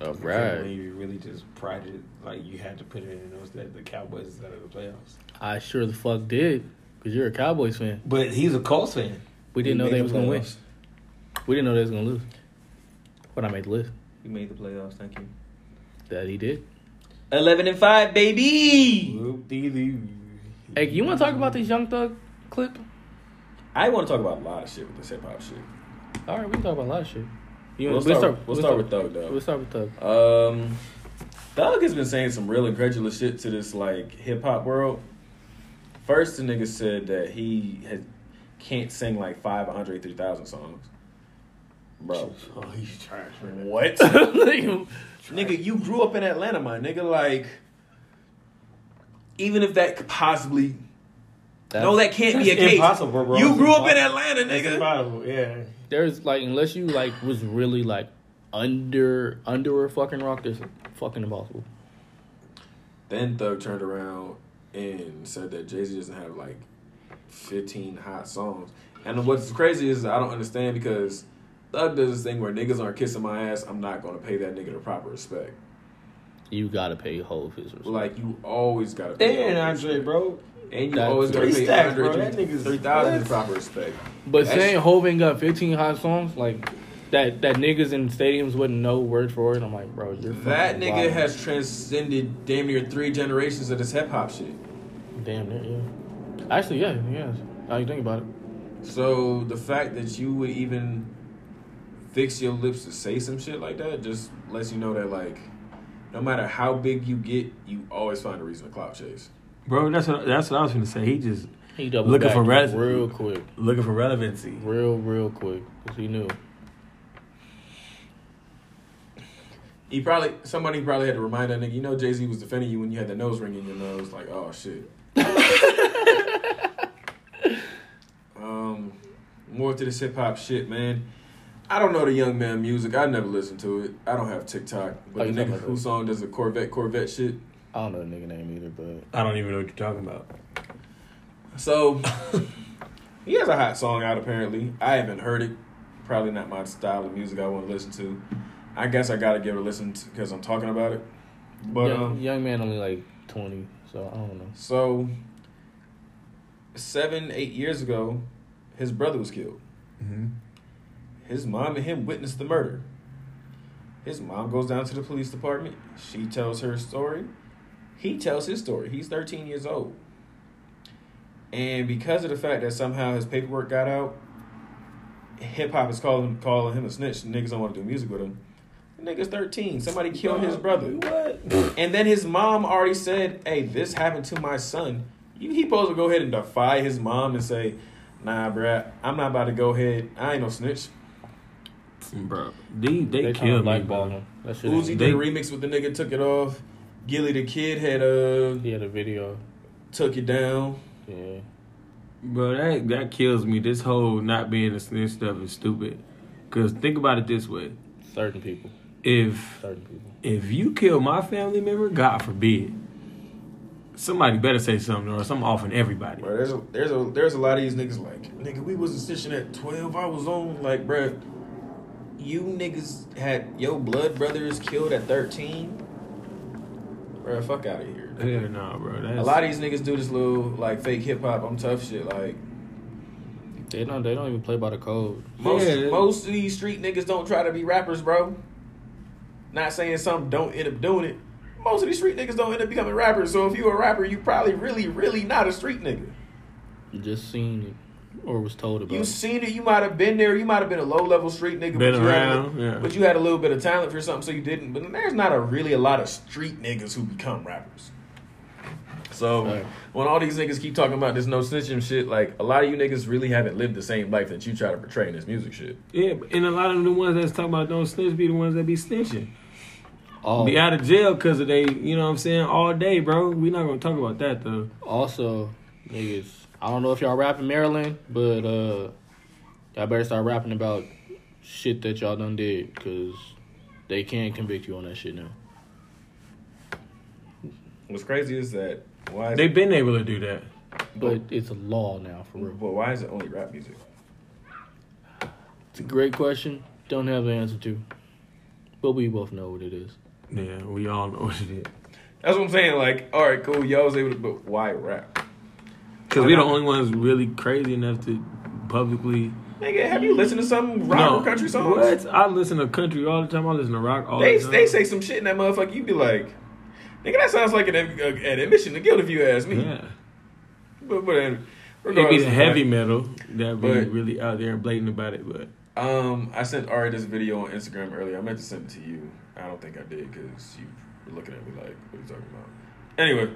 of. All When right. you really just prided, like you had to put it in those that the Cowboys is out of the playoffs. I sure the fuck did. Cause you're a Cowboys fan. But he's a Colts fan. We didn't know they the was gonna win. We didn't know they was gonna lose. But I made the list. We made the playoffs. Thank you. That he did. Eleven and five, baby. Hey, you want to talk about this Young Thug clip? I want to talk about a lot of shit with this hip hop shit. All right, we can talk about a lot of shit. You We'll wanna- start- we'll start with Thug, though. We'll start with Thug. Um, Thug has been saying some real incredulous shit to this like hip hop world. First, the nigga said that he had, can't sing like five Andre three thousand songs. Bro, Oh, he's trash, man. what? Nigga, nigga, you grew up in Atlanta, my nigga. Like, even if that could possibly, no, that can't be a case. impossible, bro. You grew up in. Atlanta, It's nigga. impossible, yeah. There's like unless you like was really like under under a fucking rock, there's fucking impossible. Then Thug turned around and said that Jay Z doesn't have like 15 hot songs. And what's crazy is I don't understand because Thug does this thing where niggas aren't kissing my ass. I'm not gonna pay that nigga the proper respect. You gotta pay Hov his respect. Like you always gotta pay. And Hov Andre, respect. bro. And you That- always gotta Three pay stacks, Andre bro. three- That nigga's- 3,000 what? the proper respect. But That's- saying Hov ain't got 15 hot songs, like that that niggas in stadiums wouldn't know word for word. I'm like, bro, you're That nigga wild. has transcended damn near three generations of this hip hop shit. damn near, yeah. Actually, yeah, yeah. How you think about it? So the fact that you would even fix your lips to say some shit like that just lets you know that like no matter how big you get, you always find a reason to clout chase. Bro, that's what that's what I was gonna say. He just He Looking for res- real quick, looking for relevancy. real real quick, cause he knew. He probably somebody probably had to remind that nigga, you know Jay Z was defending you when you had the nose ring in your nose, like, oh shit. um more to this hip hop shit, man. I don't know the young man music. I never listened to it. I don't have TikTok. Oh, But you the nigga about whose song does the Corvette Corvette shit. I don't know the nigga name either, but I don't even know what you're talking about. So he has a hot song out apparently. I haven't heard it. Probably not my style of music I want to listen to. I guess I gotta give it a listen because I'm talking about it. But young, um, young man only like 20, so I don't know. so seven, eight years ago, his brother was killed. Mm-hmm. His mom and him witnessed the murder. His mom goes down to the police department. She tells her story. He tells his story. He's 13 years old. And because of the fact that somehow his paperwork got out, hip hop is calling calling him a snitch. Niggas don't want to do music with him. The nigga's 13. Somebody killed his brother. What? And then his mom already said, "Hey, this happened to my son." You, he supposed to go ahead and defy his mom and say, "Nah, bruh, I'm not about to go ahead. I ain't no snitch." Bro, they they, They killed me. blackball Bro. him. That shit. Uzi ain't- did a remix with the nigga, took it off. Gilly the kid had uh He had a video. took it down. Yeah. Bro, that that kills me. This whole not being a snitch stuff is stupid. Cause think about it this way: Certain people. if Certain people. if you kill my family member, God forbid, somebody better say something or something offing everybody. Bro, there's a there's a there's a lot of these niggas like, nigga, we wasn't snitching at twelve. I was on like, bruh, you niggas had your blood brothers killed at thirteen. Bruh, fuck out of here. Yeah, nah, bro. That's, A lot of these niggas do this little like fake hip hop. I'm tough shit. Like They don't. They don't even play by the code. most Yeah. most of these street niggas don't try to be rappers, bro. Not saying some don't end up doing it. Most of these street niggas don't end up becoming rappers. So if you a rapper, you probably really, really not a street nigga. You just seen it or was told about. You seen it. You might have been there. You might have been a low level street nigga. Been but you had a- around, yeah. But you had a little bit of talent for something, so you didn't. But there's not a really a lot of street niggas who become rappers. So Right. when all these niggas keep talking about this no snitching shit, like a lot of you niggas really haven't lived the same life that you try to portray in this music shit. Yeah, and a lot of the ones that's talking about don't snitch be the ones that be snitching. Oh, Be out of jail because of they, you know what I'm saying, all day, bro. we not gonna talk about that though. also, niggas. I don't know if y'all rapping Maryland, but uh, y'all better start rapping about shit that y'all done did, cause they can't convict you on that shit now. What's crazy is that why is They've been able to do that. But it's a law now, for real. But why is it only rap music? It's a great question. Don't have the answer to, but we both know what it is. Yeah, we all know what it is. That's what I'm saying. Like, all right, cool, y'all was able to, but why rap? Because we're the only ones really crazy enough to publicly. Nigga, have you listened to some rock no, or country songs? What? I listen to country all the time. I listen to rock all They the time. they say some shit in that motherfucker. You'd be like, nigga, that sounds like an, an admission to guilt if you ask me. Yeah. But but then, It be the heavy metal that be But- really out there and blatant about it, but Um, I sent Ari this video on Instagram earlier. I meant to send it to you. I don't think I did because you were looking at me like, what are you talking about? Anyway,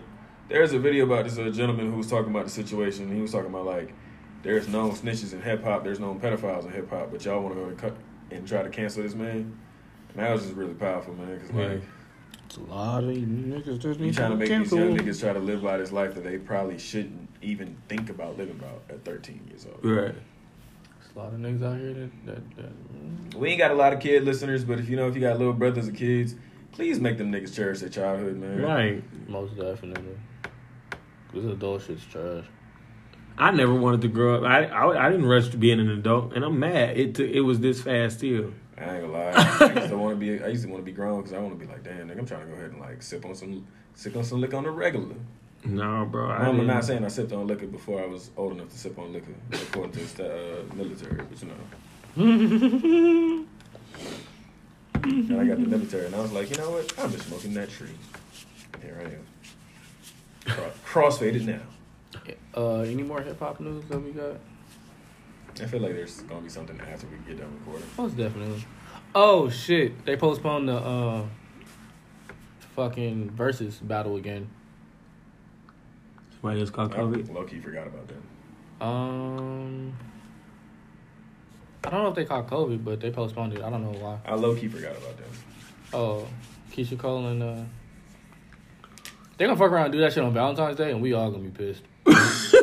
there's a video about this uh, gentleman who was talking about the situation. He was talking about like, there's known snitches in hip hop, there's known pedophiles in hip hop, but y'all want to go and cut and try to cancel this man. And that was just really powerful, man. Because like, It's a lot of niggas just you need trying to to make these young niggas try to live by this life that they probably shouldn't even think about living about at 13 years old. right. There's a lot of niggas out here that that, that We ain't got a lot of kid listeners, but if you know if you got little brothers or kids, please make them niggas cherish their childhood, man. Right. most definitely. This adult shit's trash. I never wanted to grow up. I, I I didn't rush to being an adult, and I'm mad. It took, it was this fast still. I ain't gonna lie. I used to want to be. I used to want to be grown because I want to be like, damn, nigga, I'm trying to go ahead and like sip on some, sip on some liquor on the regular. No, bro. I I'm didn't- saying I sipped on liquor before I was old enough to sip on liquor, according to the uh, military, but you know. and I got the military, and I was like, you know what? I'm just smoking that tree. Here I am. Cro- Crossfaded now. Uh, any more hip hop news that we got? I feel like there's gonna be something after we get done recording. Most definitely. Oh shit! They postponed the uh, fucking Verzuz battle again. Why it's called I COVID? low key forgot about that. Um, I don't know if they caught COVID, but they postponed it. I don't know why. I low key forgot about that. Oh, Keyshia Cole and uh, they gonna fuck around and do that shit on Valentine's Day, and we all gonna be pissed.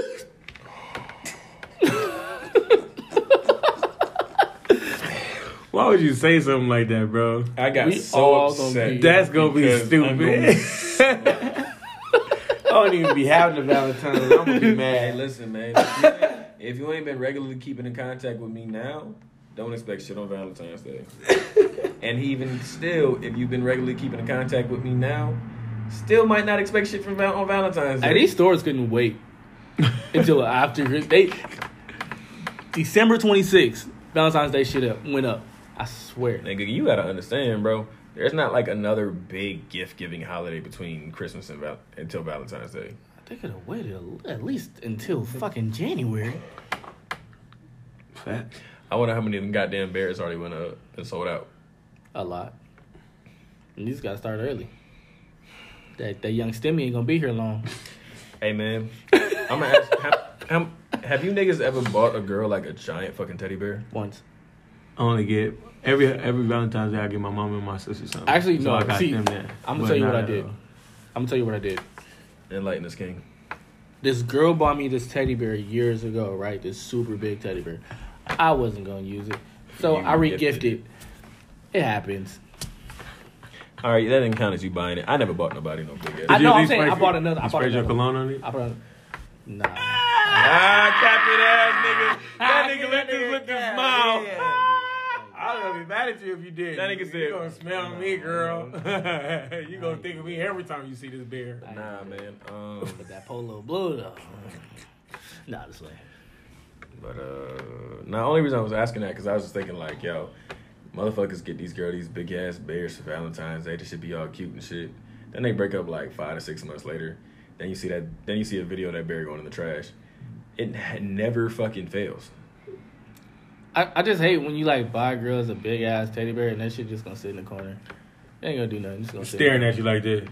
Why would you say something like that, bro? I got We so all gonna upset. That's gonna be because gonna stupid. I don't even be having a Valentine's. I'm gonna be mad. Hey, listen, man. If you, ain't, if you ain't been regularly keeping in contact with me now, don't expect shit on Valentine's Day. and even still, if you've been regularly keeping in contact with me now, still might not expect shit from on Valentine's Day. Hey, these stores couldn't wait until after they December twenty sixth, Valentine's Day shit up went up. I swear. Nigga, you gotta understand, bro. There's not like another big gift giving holiday between Christmas and val- until Valentine's Day. They could have waited at least until fucking January. Fat. I wonder how many of them goddamn bears already went up and sold out. A lot. And these guys start early. That that young Stimmy ain't gonna be here long. Hey man, I'm gonna ask, have, have, have you niggas ever bought a girl like a giant fucking teddy bear? Once. I only get every every Valentine's Day. I get my mom and my sister something. Actually, so no, I got see, them that. I'm gonna tell you what I did. all. I'm gonna tell you what I did. Enlighten this king. This girl bought me this teddy bear years ago, right? This super big teddy bear. I wasn't gonna use it, so You I regifted regifted. it. It happens. All right, that didn't count as you buying it. I never bought nobody no big ass. I know, I'm saying I bought another- I bought sprayed your another cologne on it. I brought. Nah. Ah, captain ass nigga. That nigga let this with the smile. I was gonna be mad at you if you did. That nigga said- "You gonna smell me, girl. you gonna think of me every time you see this bear." Nah, man. Um, But that polo blue though. Nah, this way. but uh, now the only reason I was asking that because I was just thinking like, yo, motherfuckers get these girl these big ass bears for Valentine's Day. They should be all cute and shit. Then they break up like five to six months later. Then you see that. Then you see a video of that bear going in the trash. It never fucking fails. I, I just hate when you like buy girls a big ass teddy bear and that shit just gonna sit in the corner. It ain't gonna do nothing. Just gonna Staring there. at you like this.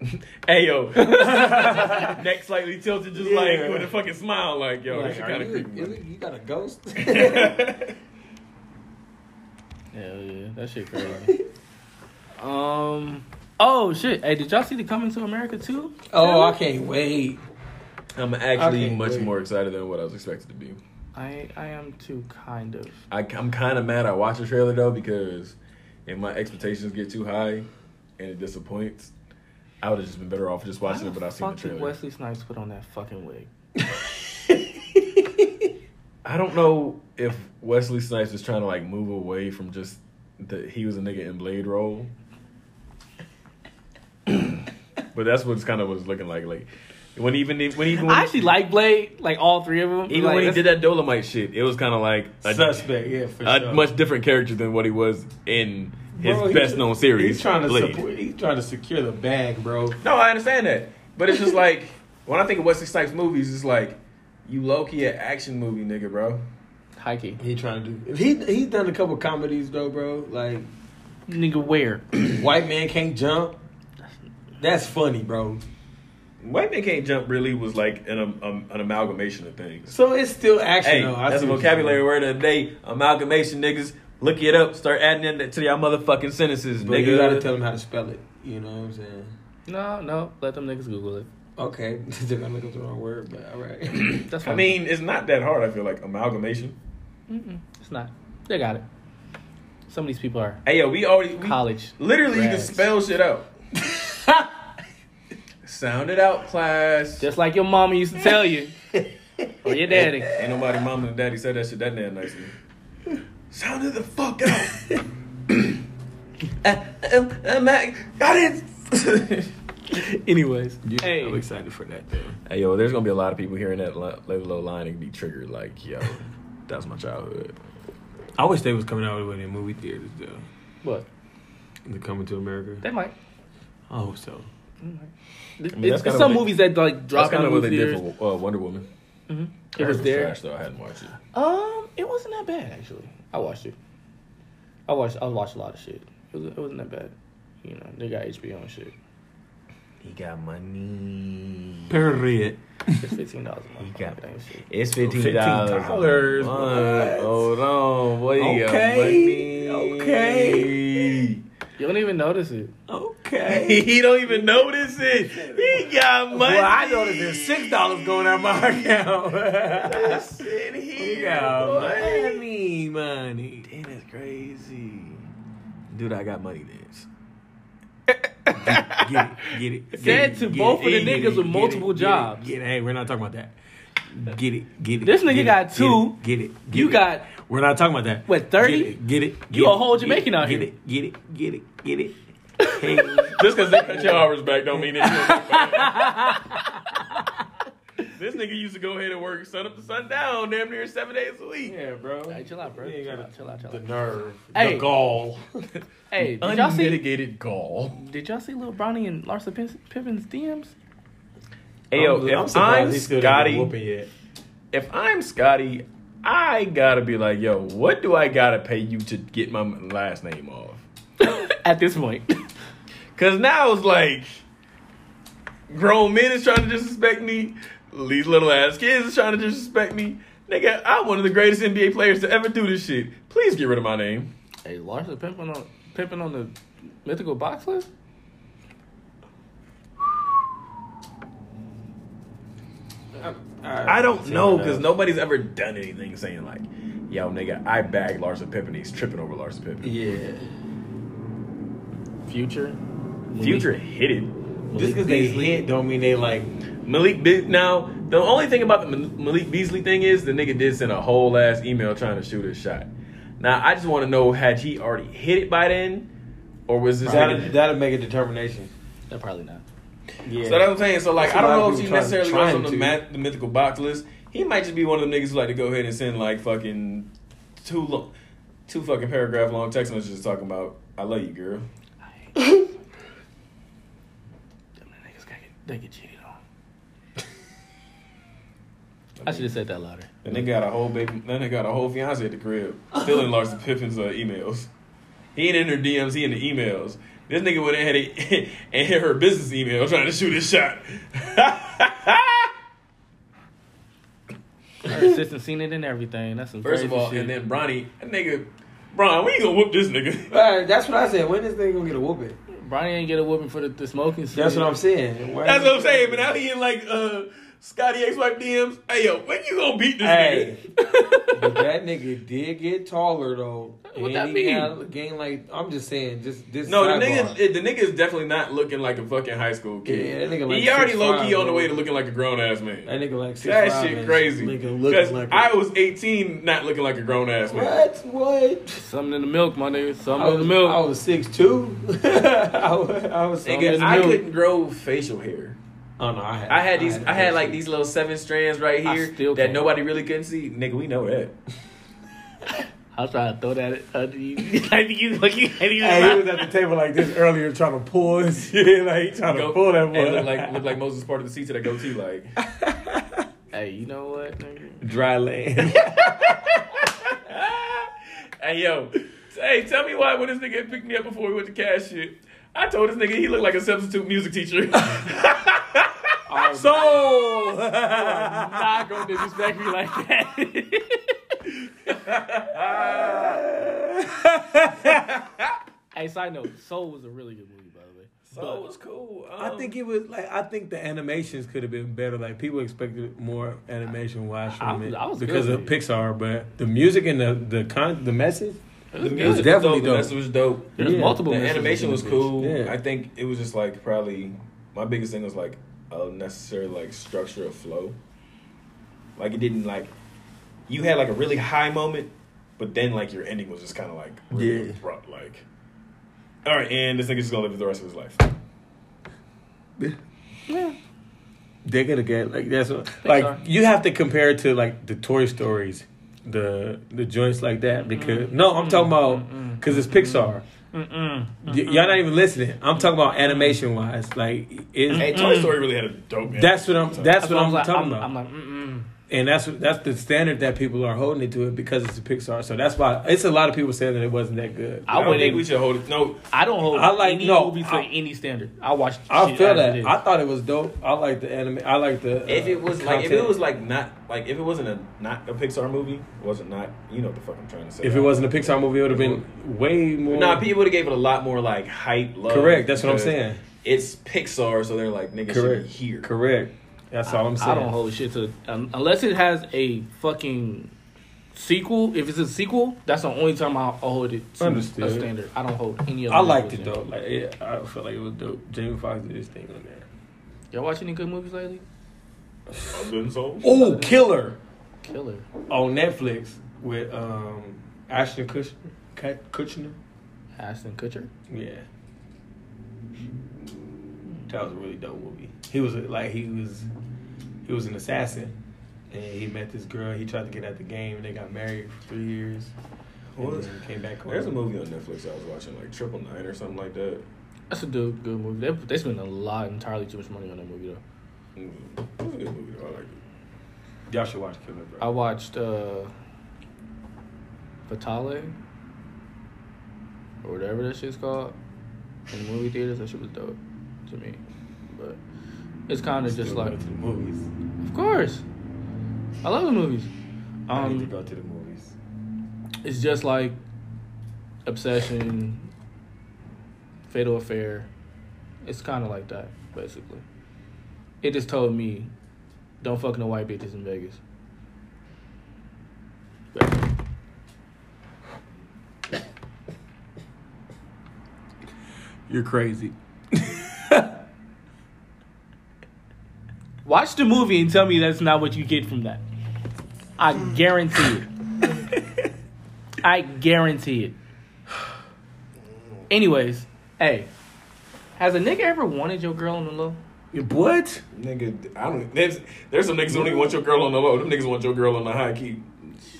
Hey yo, neck slightly tilted, just Yeah. like with a fucking smile, like yo, Like, this shit are kind of you, creepy. is man. it- you got a ghost? Hell yeah, that shit crazy. um. Oh shit! Hey, did y'all see the Coming to America too? oh, I can't wait. I'm actually much wait. more excited than what I was expected to be. I I am too, kind of. I, I'm kind of mad I watched the trailer though because if my expectations get too high and it disappoints, I would have just been better off just watching Why it. But I the seen the fuck did trailer. Wesley Snipes put on that fucking wig? I don't know if Wesley Snipes is trying to like move away from just that he was a nigga in Blade role. but that's what's kind of was looking like. Like when even when even when, I actually like Blade, like all three of them. even like, when he did that Dolemite shit, it was kind of like a, Suspect, yeah, for a sure. much different character than what he was in his Bro, best he's- known series. He's trying to Blade. support, he's trying to secure the bag, bro. No, I understand that, but it's just like when I think of Wesley Snipes movies, it's like you low key an action movie, nigga, bro. high key. He trying to do. He he's done a couple comedies though, bro. Like Nigga, where? White Man Can't Jump. That's funny, bro. White Man Can't Jump really was like an um, an amalgamation of things. So it's still action. Hey, though. I that's a see what you're vocabulary saying. word of the day. Amalgamation, niggas. Look it up. Start adding it to y'all motherfucking sentences, But nigga. you gotta tell them how to spell it. You know what I'm saying? No, no. Let them niggas Google it. Okay, they're gonna look up the wrong word, but all right. That's fine. I mean, it's not that hard. I feel like amalgamation. Mm-mm, it's not. They got it. Some of these people are Hey, yo, we already we, college. Literally, you can spell shit out. Sound it out, class. Just like your mama used to tell you. Or your daddy. Ain't nobody mama and daddy said that shit that damn nicely. Sound it the fuck out. uh, uh, uh, Mac, I didn't. Anyways. Yeah, hey. I'm excited for that though. hey yo, there's gonna be a lot of people hearing that li- little line and be triggered. Like yo, that's my childhood. I wish they was coming out with it in movie theaters though. What? The Coming to America. They might. I hope so. mean, it's that's it's some what they- movies that like That's drop kind in of what they movie did theaters. for uh, Wonder Woman. It was there. Trash though. I hadn't watched it. Um, it wasn't that bad actually. I watched it. I watched. I watched a lot of shit. It, was, it wasn't that bad. You know, they got HBO and shit. He got money. Period. It's fifteen dollars a month. He got- That shit. It's $15. Hold on, boy. you Okay, okay. You don't even notice it. Okay. he don't even notice it. He got money. Well, I know that there's six dollars going out my account. That's it he got boy. money, money. Damn, that's crazy. Dude, I got money dance. Get it, get it. get Said it, to get both it, of the get niggas it, with multiple get it, jobs. Get it. Hey, we're not talking about that. Get it, get it. This nigga get it, got two. Get it. get You it. got We're not talking about that. What, 30? Get it. Get it. You get a whole Jamaican it, out get here. It, get it. Get it. Get it. Hey. Just because they cut your hours back don't mean that you This nigga used to go ahead and work sun up to sundown, damn near seven days a week. yeah, bro. Hey, chill out, bro. You Chill out, chill out, chill out. the nerve, Hey. the gall. Hey, did y'all see? Unmitigated gall. Did y'all see Lil Bronny and Larsa Pin- Pippen's DMs? Hey yo, I'm, if I'm I'm, he still didn't Scotty, yet. if I'm Scotty, I gotta be like, yo, what do I gotta pay you to get my last name off? At this point, Cause now it's like grown men is trying to disrespect me. These little ass kids is trying to disrespect me. Nigga, I'm one of the greatest NBA players to ever do this shit. Please get rid of my name. hey, Larsa pimping on pimping on the mythical box list. I don't know because nobody's ever done anything saying like, "Yo, nigga, I bagged Larsa Pippen. He's tripping over Larsa Pippen." Yeah. Future. Future hit it. Just because they hit don't mean they like. Malik Be- now the only thing about the Malik Beasley thing is the nigga did send a whole ass email trying to shoot his shot. Now I just want to know had he already hit it by then, or was this? That'll, that'll make a determination. They're probably not. Yeah. So that's what I'm saying. So like That's I a don't know if he necessarily trying- goes on the, trying ma- the mythical box list. He might just be one of them niggas who like to go ahead and send like fucking two lo- two fucking paragraph long text messages talking about I love you, girl. Them niggas got get, they get cheated on. I should have said that louder. And they got a whole baby. Then they got a whole fiance at the crib, still in Larsa Pippen's uh, emails. He ain't in her DMs. He in the emails. This nigga went ahead and and hit her business email trying to shoot his shot. Her assistant seen it and everything. That's some First of all, shit. and then Bronny, that nigga, Bron, when you gonna whoop this nigga? Alright, that's what I said. When this thing gonna get a whooping? Bronny ain't get a whooping for the, the smoking. That's what I'm saying. Where- That's what I'm saying. But now he in like uh Scotty X wife DMs. Hey yo, when you gonna beat this Hey, nigga? but that nigga did get taller though. What And that he mean? got- Gained like I'm just saying, just this. No, the sidebar. nigga, the nigga is definitely not looking like a fucking high school kid. Yeah, that nigga like he already low key on the way to looking like a grown ass man. That nigga like six That five shit and crazy. Nigga Because looking like I a- was 18, not looking like a grown ass man. what? What? Something in the milk, my nigga. I Something in the milk. I was six two. I was. I was Nigga, in the I milk. couldn't grow facial hair. Oh no, I had. I had these. I had like these little seven strands right here still that nobody really couldn't see. Nigga, we know that. I was trying to throw that under you. I think you like you. I think you Hey, he was at the table like this earlier, trying to pull his shit, like trying Go- to pull that and boy. look like look like Moses part of the seat to that goatee, like Hey, you know what? nigga? dry land. hey yo, hey, tell me why when this nigga picked me up before we went to cash shit, I told this nigga he looked like a substitute music teacher. so Not gonna disrespect me like that. hey, side note, Soul was a really good movie, by the way. Soul it was cool. I Um, think it was like I think the animations could have been better. Like people expected more animation wise I from was- it I was because good of with. Pixar, but the music and the the con the message. It was the music was definitely dope. The dope. message was dope. There's Yeah. multiple. The messages animation was cool. Yeah. I think it was just like probably my biggest thing was like a necessary like structure of flow. Like it didn't like you had like a really high moment, but then like your ending was just kind of like really Yeah. abrupt. Like, all right, and this nigga's just gonna live the rest of his life. They could have get like that's what, like you have to compare it to like the Toy Stories, the the joints like that because no, I'm talking about because it's Pixar. Y- y'all not even listening. I'm talking about animation wise. Like it's, Hey, Toy Story really had a dope. Ending. that's what I'm. That's, That's what I'm, like, talking I'm, about. I'm like, mm-mm. And that's that's the standard that people are holding it to it because it's a Pixar. So that's why it's a lot of people saying that it wasn't that good. I, I, wouldn't. think we should hold it. No, I don't hold. I like- any no, movie to I- any standard. I watched. I shit feel that. I thought it was dope. I like the anime. I like the. uh, if it was like if it was like not like if it wasn't a not a Pixar movie, it wasn't not you know what the fuck I'm trying to say. if it wasn't a Pixar movie, it would have been way more. Nah, people would have gave it a lot more like hype, love. Correct. That's what I'm saying. It's Pixar, so they're like niggas should be here. Correct. That's all I'm saying. I don't hold shit to um, unless it has a fucking sequel. If it's a sequel, that's the only time I'll, I'll hold it to Understood. a standard. I don't hold any of. I liked it though. Like yeah, I felt like it was dope. Jamie Foxx did his thing on there. Y'all watch any good movies lately? I've been so. Oh, Killer Killer. on Netflix with um Ashton Kutcher. Kut- Kutcher. Ashton Kutcher. Yeah. That was a really dope movie. He was like he was he was an assassin, and he met this girl. He tried to get at the game. And they got married for three years. What And then came back home. There's a movie on Netflix I was watching, like Triple Nine or something like that. That's a good, good movie. They, they spent a lot, entirely too much money on that movie though. Mm, It was a good movie though. I like it. Y'all should watch Killer, bro. I watched uh Fatale or whatever that shit's called in the movie theaters. That shit was dope to me, but it's kind of just like, to the movies. of course, I love the movies. I need to Um, go to the movies. it's just like Obsession, Fatal Affair. It's kind of like that, basically. It just told me, don't fuck no white bitches in Vegas. You're crazy. Watch the movie and tell me that's not what you get from that. I hmm. guarantee it. I guarantee it. Anyways, hey, has a nigga ever wanted your girl on the low? Your what? Nigga, I don't. There's there's some niggas who don't even want your girl on the low. Them niggas want your girl on the high key.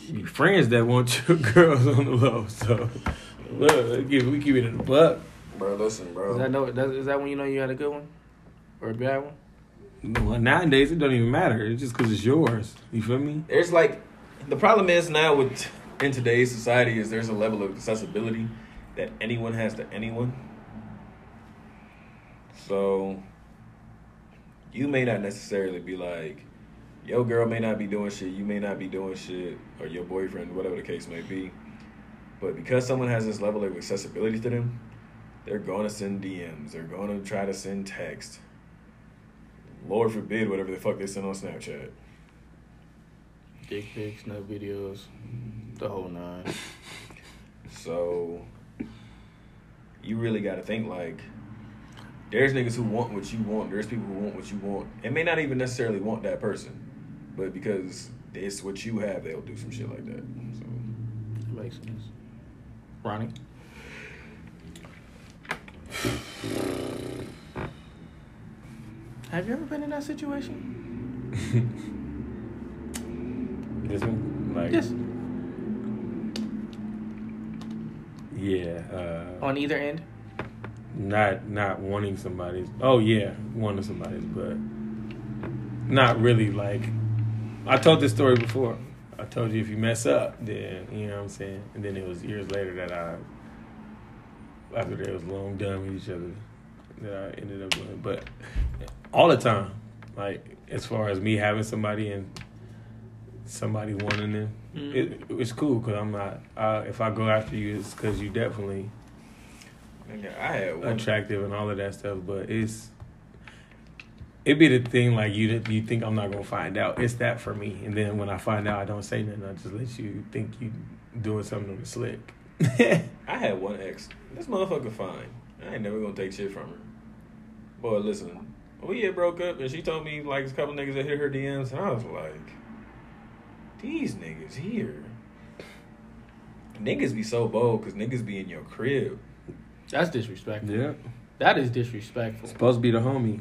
Your friends that want your girls on the low. So look, we keep, it in the buck. Bro, listen, bro. Is that know? that- Is that when you know you had a good one or a bad one? Well, nowadays it don't even matter. It's just because it's yours. You feel me? there's like the problem is now with in today's society is there's a level of accessibility that anyone has to anyone. So you may not necessarily be like your girl may not be doing shit, you may not be doing shit, or your boyfriend, whatever the case may be. But because someone has this level of accessibility to them, they're gonna send DMs, they're gonna try to send text. Lord forbid whatever the fuck they send on Snapchat. Dick pics, no videos, the whole nine. So you really got to think like there's niggas who want what you want. There's people who want what you want, and may not even necessarily want that person, but because it's what you have, they'll do some shit like that. So Makes sense. Ronnie, have you ever been in that situation? This one, like, Yes. yeah, uh, On either end. not not wanting somebody's. Oh yeah, wanting somebody's, but not really like. I told this story before. I told you if you mess up, then you know what I'm saying. And then it was years later that I, after they was long done with each other, that I ended up doing. But all the time, like as far as me having somebody and somebody wanting them, Mhm. it, it's cool because I'm not. Uh, if I go after you, it's because you definitely nigga, I had one. attractive and all of that stuff, but it's it be the thing like you you think I'm not gonna find out. It's that for me, and then when I find out, I don't say nothing. I just let you think you doing something on the slick. I had one ex. This motherfucker fine. I ain't never gonna take shit from her. Boy, listen. Oh, we had broke up and she told me like a couple niggas that hit her DMs and I was like, These niggas here. Niggas be so bold because niggas be in your crib. That's disrespectful. Yeah. That is disrespectful. Supposed to be the homie.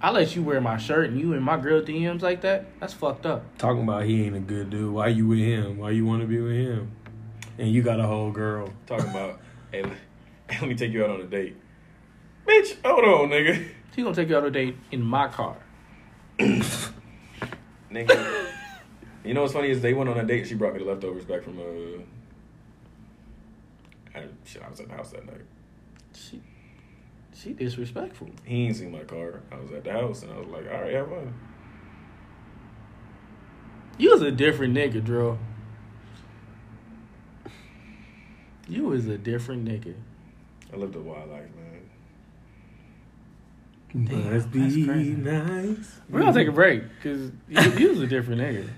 I let you wear my shirt and you and my girl DMs like that. That's fucked up. Talking about he ain't a good dude. Why you with him? Why you want to be with him? And you got a whole girl. Talking about, hey, let- let me take you out on a date. Bitch, hold on, nigga. He gonna take you out on a date in my car. Nigga. you know what's funny is they went on a date. She brought me the leftovers back from uh. I, shit, I was at the house that night. She, she disrespectful. He ain't seen my car. I was at the house and I was like, all right, have fun. You was a different nigga, Dro. You was a different nigga. I lived a wild life, man. Must be that's crazy. nice. We're gonna take a break because you, you was a different nigga.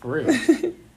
For real.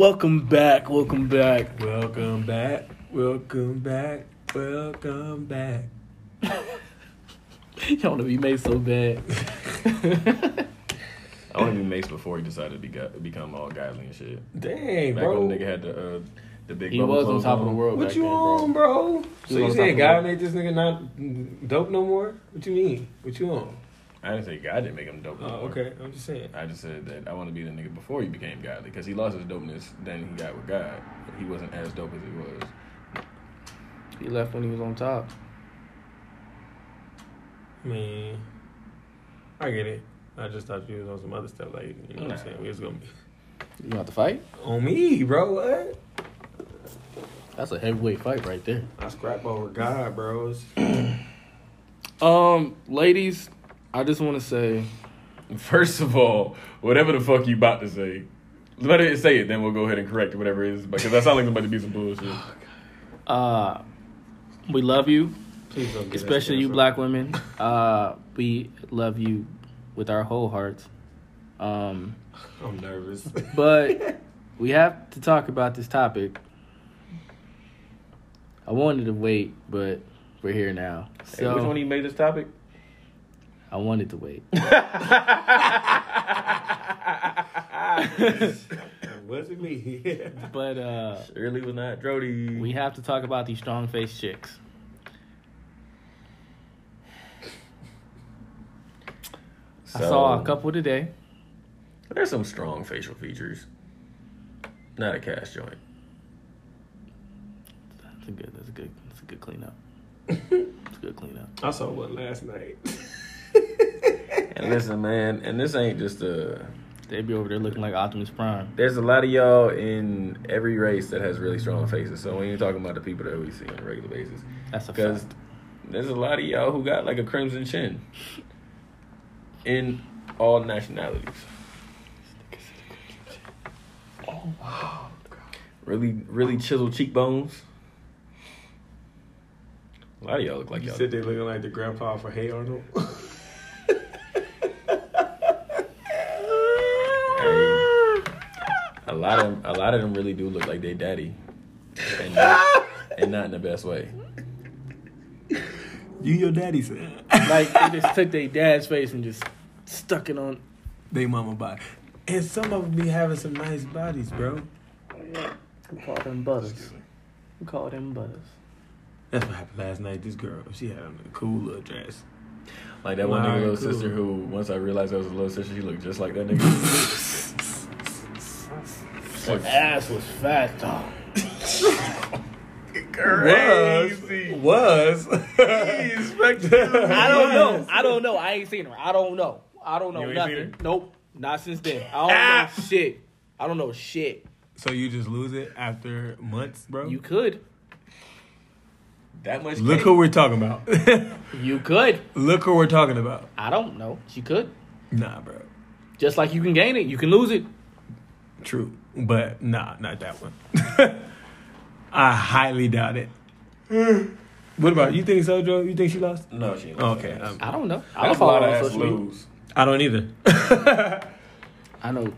welcome back. Welcome back. Welcome back. Welcome back. Welcome back. You want to be made so bad. I want to be Mase before he decided to be, become all godly and shit. Dang, Back bro. when the nigga had the uh, the big. He was on clothes top of the world. What back you then, on, bro? So you on saying God made this nigga not dope no more? What you mean? What you on? I didn't say God didn't make him dope. Oh, more. okay. I'm just saying. I just said that I want to be the nigga before he became godly because he lost his dopeness. Then he got with God. He wasn't as dope as he was. He left when he was on top. I mean, I get it. I just thought you was on some other stuff. Like, you know what I'm saying? We was gonna be You want to fight? on me, bro. What? That's a heavyweight fight right there. I scrap over God, bros. Um, ladies, I just want to say, First of all, whatever the fuck you about to say, let it say it. Then we'll go ahead and correct it, whatever it is, because that sounds like about to be some bullshit. uh, we love you, Please don't especially you black women. Uh, we love you with our whole hearts. Um, I'm nervous. but we have to talk about this topic. I wanted to wait, but we're here now. Hey, which one So he made this topic? I wanted to wait. Wasn't me. But uh, Shirley was not Jody. we have to talk about these strong faced chicks. I saw a couple today. There's some strong facial features. Not a cash joint. That's a good. That's a good. That's a good cleanup. It's a good cleanup. I saw one last night. And listen, man, and this ain't just a. They be over there looking like Optimus Prime. There's a lot of y'all in every race that has really strong faces. So when you're talking about the people that we see on a regular basis, That's a because there's a lot of y'all who got like a crimson chin in all nationalities. Oh Really, really chiseled cheekbones. A lot of y'all look like You y'all. said they looking like the grandpa for Hey Arnold. Hey, a lot of a lot of them really do look like they daddy. and not, and not in the best way. You your daddy said. Like they just took their dad's face and just stuck it on. they mama body. And some of them be having some nice bodies, bro. We call them butters. We call them butters. That's what happened last night. This girl, she had on a cool little dress. Like that one nigga little cool. sister who, once I realized I was a little sister, she looked just like that nigga. Her ass was fat though. Was was. I don't know. I don't know. I ain't seen her. I don't know. I don't know You nothing. Nope. Not since then. I don't know shit. I don't know shit. So you just lose it after months, bro? You could. that much. Look cake? who we're talking about. You could. Look who we're talking about. I don't know. She could. Nah, bro. Just like you can gain it, you can lose it. True. But nah, not that one. I highly doubt it. what about you think so, Joe? You think she lost? No, she. Ain't Okay. Um, I don't know. I don't That's a follow lot her of on ass social media. lose. I don't either. I know.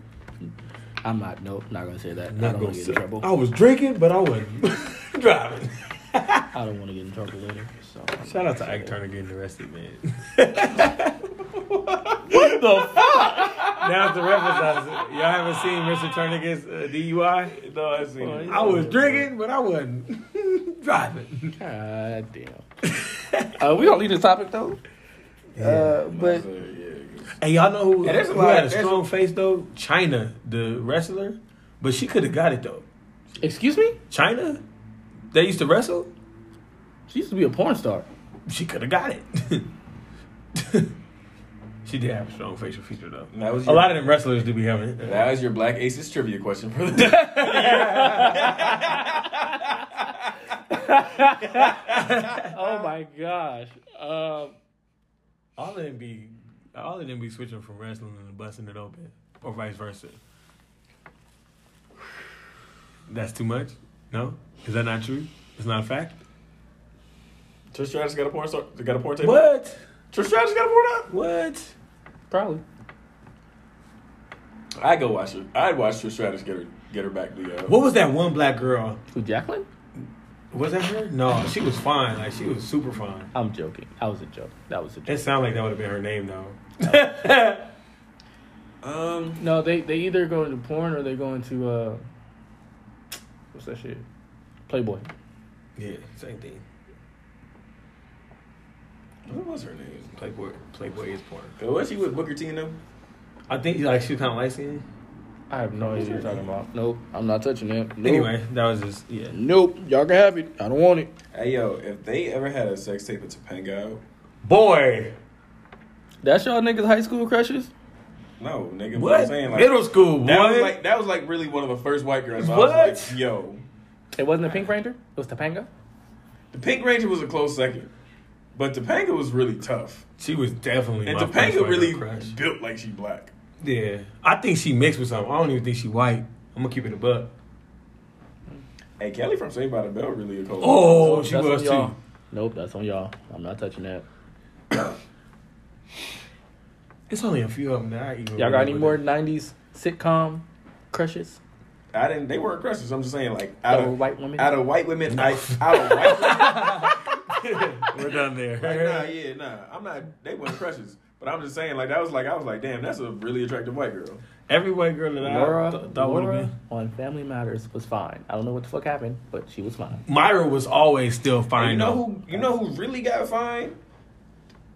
I'm not. Nope. Not gonna say that. I don't gonna want to get in trouble. I was drinking, but I wasn't driving. I don't want to get in trouble later. So. Shout out to Ike Turner getting arrested, man. What the fuck? Now the reference, y'all haven't seen Mr. Turner gets uh, DUI? No, I seen it. I was drinking, but I wasn't driving. God damn. uh, we don't leave this topic though. Uh, but Hey, y'all know who, Yeah, there's a who lot- had a strong face though? Chyna, the wrestler, but she could have got it though. excuse me. Chyna, they used to wrestle. She used to be a porn star. She could have got it. she did have a strong facial feature though. That was A your, lot of them wrestlers do be having it. That was your Black Aces trivia question for the day. Oh my gosh. Um, All of them be, all of them be switching from wrestling and busting it open, or vice versa. That's too much. No, is that not true? It's not a fact. Trish Stratus got a porn star. Got a porn tape. What? Trish Stratus got a porn up. What? probably. I'd go watch her. I'd watch Trish Stratus get her get her back the. Uh, What was that one black girl? Who Jacqueline? Was that her? No, she was fine. Like she was super fine. I'm joking. That was a joke. That was a It sounded like that would have been her name though. um, No, they they either go into porn or they go into uh, what's that shit? Playboy. Yeah, same thing. What was her name? Playboy, Playboy is porn. Was she with Booker T and them? I think like she was kind of light skinned. I have no idea what you're talking about. Nope, I'm not touching that. Nope. Anyway, that was just yeah. Nope, y'all can have it. I don't want it. Hey yo, if they ever had a sex tape with Topanga, Boy, That's y'all niggas high school crushes? no nigga. what? I'm saying like Middle school, boy. that was like that was like really one of the first white girls. I What? was like, yo, It wasn't a Pink Ranger. It was Topanga. the Pink Ranger was a close second, but Topanga was really tough, she was definitely and my Topanga white really crush. built like she black. Yeah, I think she mixed with something. I don't even think she white. I'm gonna keep it a buck. Hey, Kelly from Saved by the Bell really a cold. Oh, she was y'all. too. Nope, that's on y'all. I'm not touching that. It's only a few of them that I even. Y'all got any remember. more '90s sitcom crushes? I didn't. They weren't crushes. I'm just saying like out Out of of white women. out of white women, I, out of white women. We're done there. Like, nah, yeah, nah. I'm not. They weren't crushes. But I'm just saying, like that was like I was like, damn, that's a really attractive white girl. Every white girl that Laura, I th- thought would have Laura been. on Family Matters was fine. I don't know what the fuck happened, but she was fine. Myra was always still And fine. you know though. who? You know who really got fine?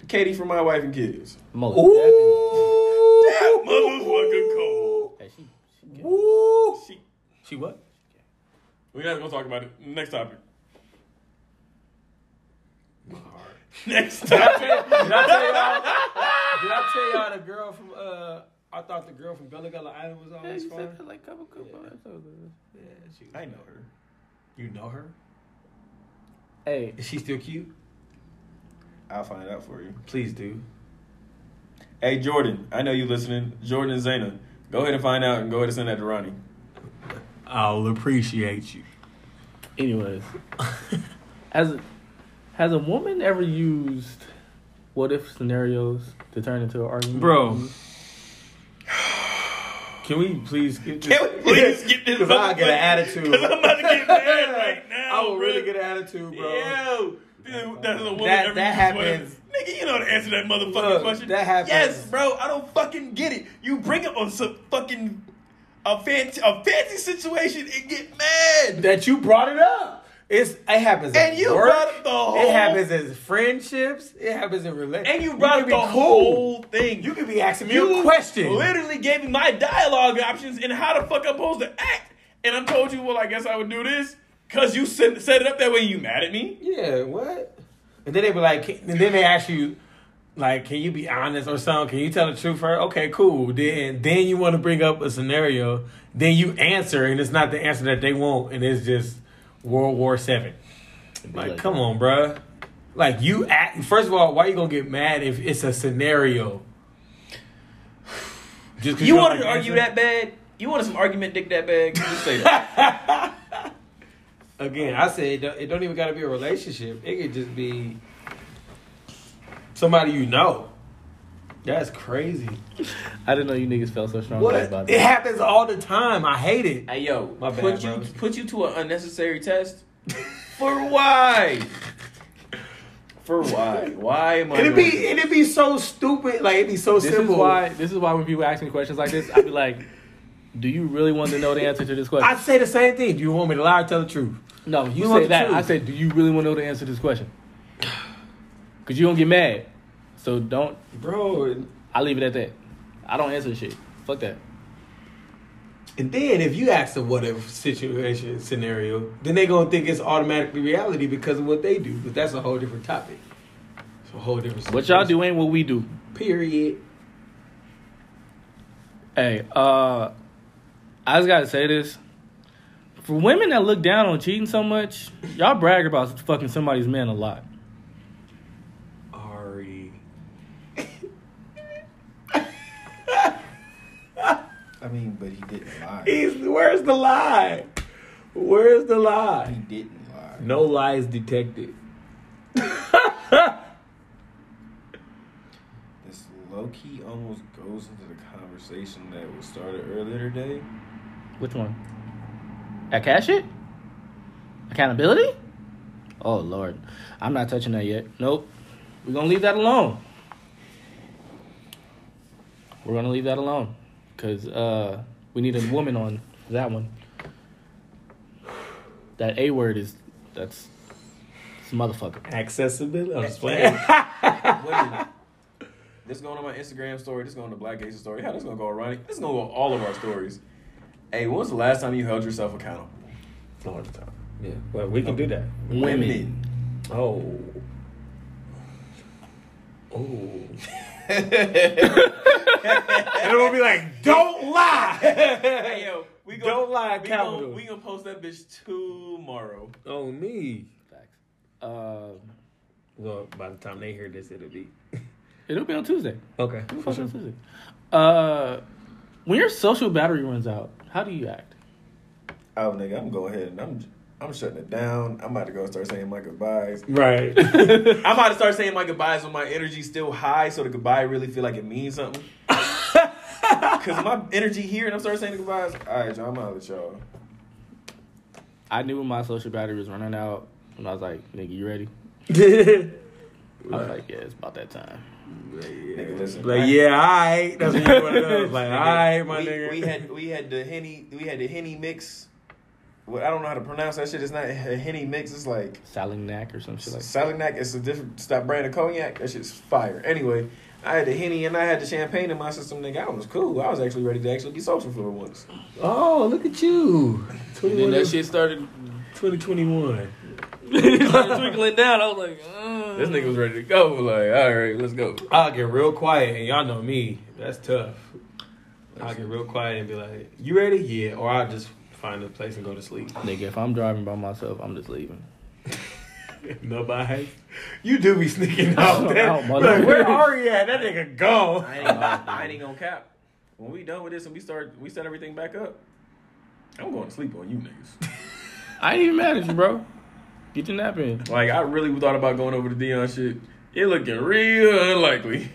Katie from My Wife and Kids. Most Ooh, That motherfucker cold. Hey, she, she. Ooh. She, She what? we're not gonna talk about it. Next topic. Next topic. Did I tell y'all? Did I tell y'all the girl from? uh I thought the girl from Gullah Gullah Island was Yeah, always she fine. that like a couple couple episodes. Yeah, she, I know her. You know her? Hey, Is she still cute? I'll find out for you. Please do. Hey Jordan, I know you listening. Jordan and Zayna, go ahead and find out and go ahead and send that to Ronnie. I'll appreciate you. anyways, has has a woman ever used what if scenarios to turn into an argument? Bro. Can we please get this? Can we please skip this? Because I get an attitude. Because I'm about to get mad right now. I have a really bro. good attitude, bro. Yo, dude, that's a woman That- that happens. Nigga, you know the answer to that motherfucking Look, question. that happens. Yes, bro. I don't fucking get it. You bring up on some fucking a fancy a fancy situation and get mad. That you brought it up. It's it happens. And you work. brought up the whole- It happens as friendships. It happens in relationships. and you brought up the be whole thing. You could be asking me You a question. Literally gave me my dialogue options and how the fuck I'm supposed to act. And I told you, well, I guess I would do this because you set, set it up that way. You mad at me? Yeah, what? And then they be like, and then they ask you, like, can you be honest or something? Can you tell the truth first? Okay, cool. Then then you want to bring up a scenario. Then you answer, and it's not the answer that they want, and it's just World War Seven. Like, like come on, bruh. Like you act. First of all, why you gonna get mad if it's a scenario? Just 'cause You don't wanted to argue that bad? You wanted some argument dick that bad? Just say that. Again, I say it don't, it don't even got to be a relationship. It could just be somebody you know. That's crazy. I didn't know you niggas felt so strong What? about It that. happens all the time. I hate it. hey yo, My bad, put you bro. put you to an unnecessary test. For why? For why? Why am I? It'd doing be it'd be so stupid. Like it'd be so This simple. is why. This is why when people ask me questions like this, I'd be like, "Do you really want to know the answer to this question?" I'd say the same thing. Do you want me to lie or tell the truth? no, you We want say that. truth. I said, "Do you really want to know the answer to this question?" Because you don't get mad. So don't. Bro, I leave it at that. I don't answer shit. Fuck that. and then if you ask them whatever situation scenario, then they gonna think it's automatically reality because of what they do. But that's a whole different topic. It's a whole different. What y'all do ain't what we do. Period. Hey, uh, I just gotta say this. For women that look down on cheating so much, y'all brag about fucking somebody's man a lot. Ari. I mean, but he didn't lie. He's, where's the lie? Where's the lie? He didn't lie. No lies detected. This low key almost goes into the conversation that was started earlier today. Which one? At cash it? Accountability? Oh lord, I'm not touching that yet. Nope. We're gonna leave that alone. We're gonna leave that alone, cause uh, we need a woman on that one. That A word is that's it's a motherfucker. Accessibility. I'm just playing. Women, this going on my Instagram story. This going on the Black Gator story. How this gonna go, Ronnie? This gonna go on all of our stories. Hey, when was the last time you held yourself accountable? All the time. Yeah. Well, we can do that. Women. Oh. Oh. and we'll be like, don't lie. Hey yo, we gonna, Don't lie, we capital. gonna, we gonna post that bitch tomorrow. oh, me. Facts. Uh, Well, by the time they hear this, it'll be. it'll be on Tuesday. Okay. It'll be on Tuesday. Uh, when your social battery runs out, how do you act? Oh nigga, I'm gonna go ahead and I'm I'm shutting it down. I'm about to go start saying my goodbyes. Right. I'm about to start saying my goodbyes when my energy's still high, so the goodbye really feel like it means something. Cause my energy here, and I'm starting saying the goodbyes. All right, y'all, I'm out with y'all. I knew when my social battery was running out, and I was like, "Nigga, you ready?" I was like, "Yeah, it's about that time." Nigga, listen. like, yeah, all right. That's what you want to know. Like, all right, my we, nigga. we had we had the henny we had the henny mix. Well, I don't know how to pronounce that shit. It's not a henny mix. It's like Salignac or some shit like that. Salignac. It's a different stop brand of cognac. That shit's fire. Anyway, I had the henny and I had the champagne in my system. Nigga, I was cool. I was actually ready to actually be social for once. Oh, look at you. And then that shit started 2021. twinkling down. I was like, uh. This nigga was ready to go. Like, all right, let's go. I'll get real quiet, and y'all know me. That's tough. I'll get real quiet and be like, "You ready?" Yeah. Or I'll just find a place and go to sleep. Nigga, if I'm driving by myself, I'm just leaving. Nobody. You do be sneaking out there. Out, Like, where are you at? That nigga gone. I ain't, gonna, I ain't gonna cap. When we done with this and we start, we set everything back up. I'm going to sleep on you niggas. I ain't even mad at you, bro. Get your nap in. Like I really thought about going over to Dion shit. It looking real unlikely.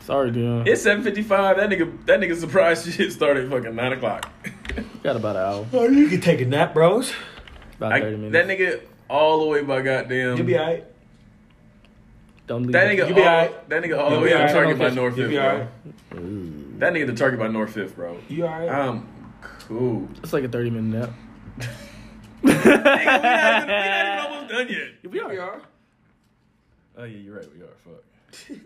Sorry, Dion. It's 7:55. That nigga, that nigga surprise shit started fucking nine o'clock. Got about an hour. Oh, you can take a nap, bros. About About I, thirty minutes. that nigga all the way by goddamn. You be alright. Don't leave. That nigga, You be all, alright. that nigga all the You way be to alright. Target by North You Fifth, bro. alright. That nigga the Target by North Fifth, bro. You alright? I'm cool. It's like a thirty minute nap. nigga, we not, even, we not even almost done yet. You'll be alright. Oh yeah, you're right. We are. Fuck.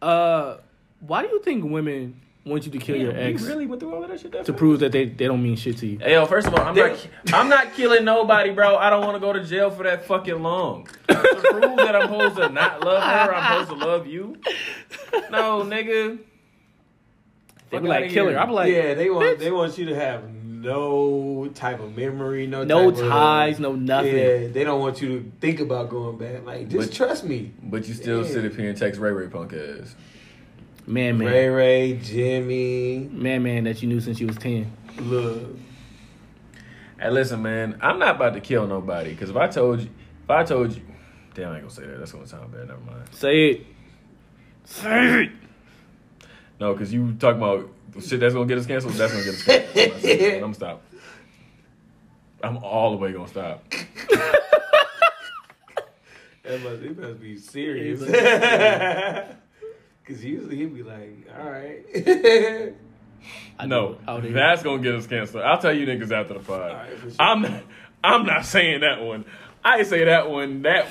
Uh, why do you think women want you to kill your ex You really went through all of that shit. That to fast? prove that they, they don't mean shit to you? Hey, yo, first of all, I'm not, I'm not killing nobody, bro. I don't want to go to jail for that fucking long. to prove that I'm supposed to not love her, I'm supposed to love you. No, nigga. They Fuck be like outta killer. I'm like, yeah, they want bitch. they want you to have no type of memory, no no type of- ties, no nothing. Yeah, they don't want you to think about going back. Like, just But- trust me. But you still Yeah. sit up here and text Ray Ray punk ass. Man, man, Ray Ray, Jimmy, man, man, that you knew since you was ten. look. Hey, listen, man. I'm not about to kill nobody because if I told you, if I told you, damn, I ain't gonna say that. That's gonna sound bad. Never mind. Say it. Say it. No, because you talking about shit that's gonna get us canceled. That's gonna get us canceled. I'm, not saying stop. I'm all the way gonna stop. That must, it must be serious. He's Cause usually he'd be like, all right. I No, do. Out here. that's gonna get us canceled. I'll tell you niggas after the pod. Alright, for sure. I'm not, I'm not saying that one. I say that one. That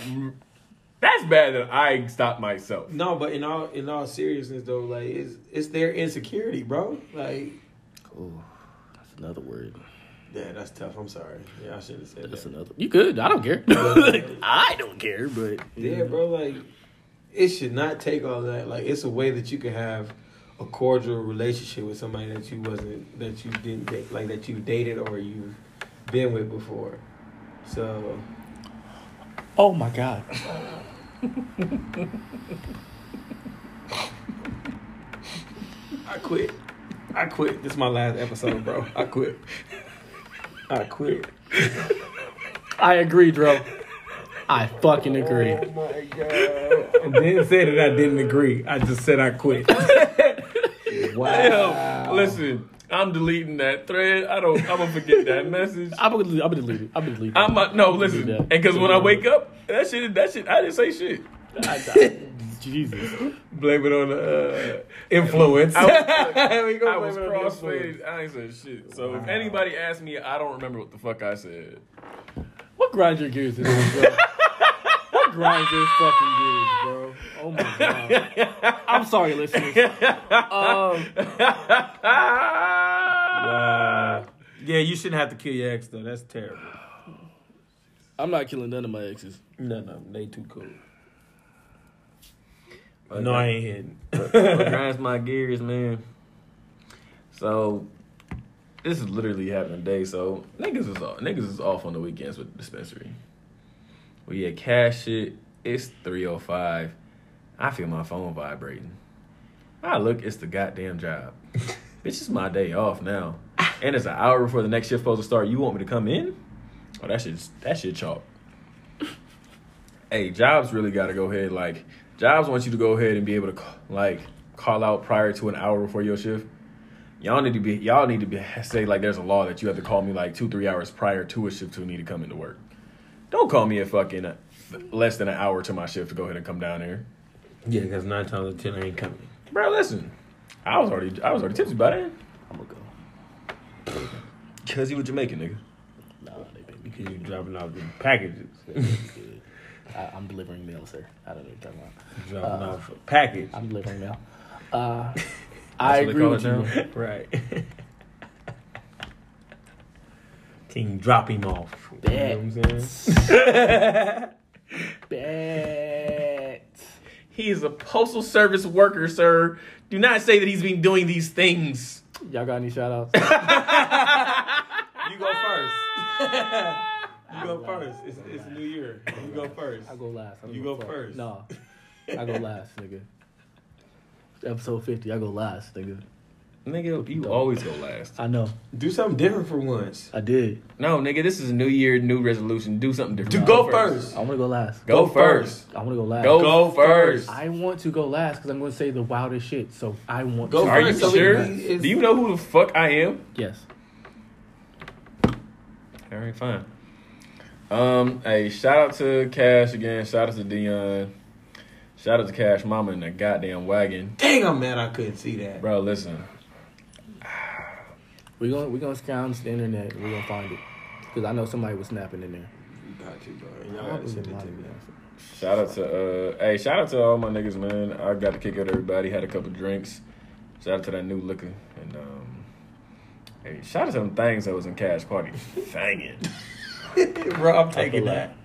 that's bad that I stopped myself. no, but in all in all seriousness though, like it's it's their insecurity, bro. Like, Ooh, that's another word. yeah, that's tough. I'm sorry. Yeah, I should have said that. That's that. another. You good? I don't care. I don't care, but Yeah, bro. Like, it should not take all that. Like, it's a way that you can have a cordial relationship with somebody that you wasn't that you didn't date, like that you dated or you've been with before. So Oh my god. I quit. I quit. This is my last episode, bro. I quit. I quit. I agree, bro. I fucking agree. Oh my god! I didn't say that I didn't agree. I just said I quit. wow. Yo, listen, I'm deleting that thread. I don't. I'm gonna forget that message. I'm gonna, delete. I'm gonna delete it. I'm gonna delete it. I'm not, no listen, that. and because when I wake up, that shit, that shit, I didn't say shit. I- I- Jesus. Blame it on the uh, influence. I We gonna I was it on the influence. crossfaded. I ain't said shit. So if anybody asks me, I don't remember what the fuck I said. What grinds your gears in this, bro? What grinds your fucking gears, bro? Oh my god. I'm sorry, listeners. Um, Wow. Yeah, you shouldn't have to kill your ex though. That's terrible. I'm not killing none of my exes. No, no, they too cool. No, I ain't hitting. what grinds my gears, man. So this is literally happening today. So niggas is off, niggas is off on the weekends with the dispensary. We had cash it. It's three oh five. I feel my phone vibrating. I look, it's the goddamn job. Bitch, it's my day off now, and it's an hour before the next shift supposed to start. You want me to come in? Oh, that shit, that shit chalk. Hey, jobs really got to go ahead. Like, jobs want you to go ahead and be able to like call out prior to an hour before your shift. Y'all need to be y'all need to be say like there's a law that you have to call me like two three hours prior to a shift to me to come into work. Don't call me a fucking uh, less than an hour to my shift to go ahead and come down here. Yeah, because nine times out of ten I ain't coming. bro. Listen, I was already I was already tipsy by then I'm gonna go. because you were Jamaican nigga. Nah, they pay me Because you dropping off the packages. I, I'm delivering mail, sir. I don't know what you're talking about. dropping off a package. I'm delivering mail. Uh, I what they agree call with it you. now? right. King drop him off. You know what I'm saying? Bet. He is a postal service worker, sir. Do not say that he's been doing these things. Y'all got any shout outs? You go first. you go first. It's, it's New Year. You go first. I go last. I You give a go first. No, I go last, nigga. Episode fifty, I go last, nigga. Nigga, you always go last. I know, Do something different for once. I did. No, nigga, this is a new year, new resolution. Do something different. To go first. I want to go last. Go, Go first. I want to go last. Go, Go first. I want to go last because I'm going to say the wildest shit. So I want Go to. Are you first, so sure? it- it's- Do you know who the fuck I am? Yes. All right, fine. Um, hey, shout out to Cash again. Shout out to Dion. Shout out to Cash Mama in the goddamn wagon. Dang, I'm mad I couldn't see that. Bro, listen. We gonna we gonna scour the internet. and we're gonna find it because I know somebody was snapping in there. Got you, bro. Y'all gotta send it to me. Shout out to uh hey, shout out to all my niggas, man. I got to kick out everybody, had a couple drinks. Shout out to that new liquor. And um hey, shout out to them things that was in Cash Party. Dang it. bro, I'm taking that.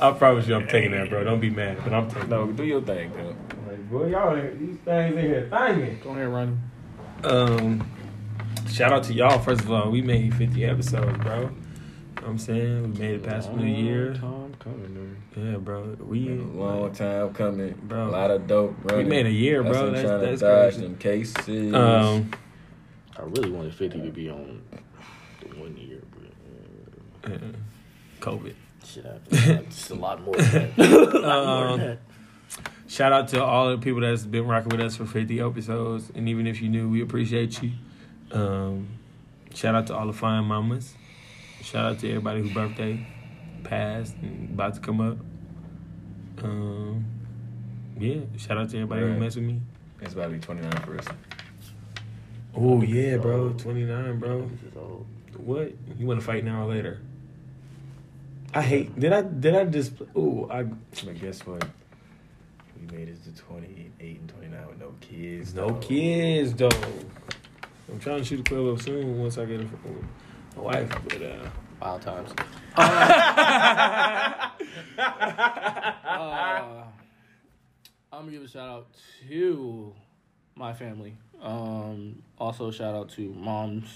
I promise you, I'm taking that, bro. Don't be mad, but I'm taking No, do your thing, bro. Like, boy, y'all, these things in here thangin'. Go ahead, Ronnie. Um, shout out to y'all. First of all, we made 50 episodes, bro. You know what I'm saying? We made it past the year. Time coming, Yeah, bro. We A long time coming, Bro. A lot of dope bro. We made a year, bro. them That's- trying to that's dodge crazy. them cases. um I really wanted Fifty to be on the one year, bro. uh, COVID. shit. Just a lot more. Than that. A lot more Um, than that. Shout out to all the people that's been rocking with us for 50 episodes. And even if you knew, we appreciate you. Um, shout out to all the fine mamas. Shout out to everybody whose birthday passed and about to come up. Um, yeah, shout out to everybody who Right. mess with me. It's about to be 29 for us. Oh yeah, bro, 29, bro. Old. What? You want to fight now or later? I hate. Did I? Did I just? Oh, I. But guess what? We made it to 28 and 29 with no kids. No dog. kids though. I'm trying to shoot a quill up soon once I get a, a wife, but uh, Wild times. Uh, I'm gonna give a shout out to my family. Um, also shout out to moms.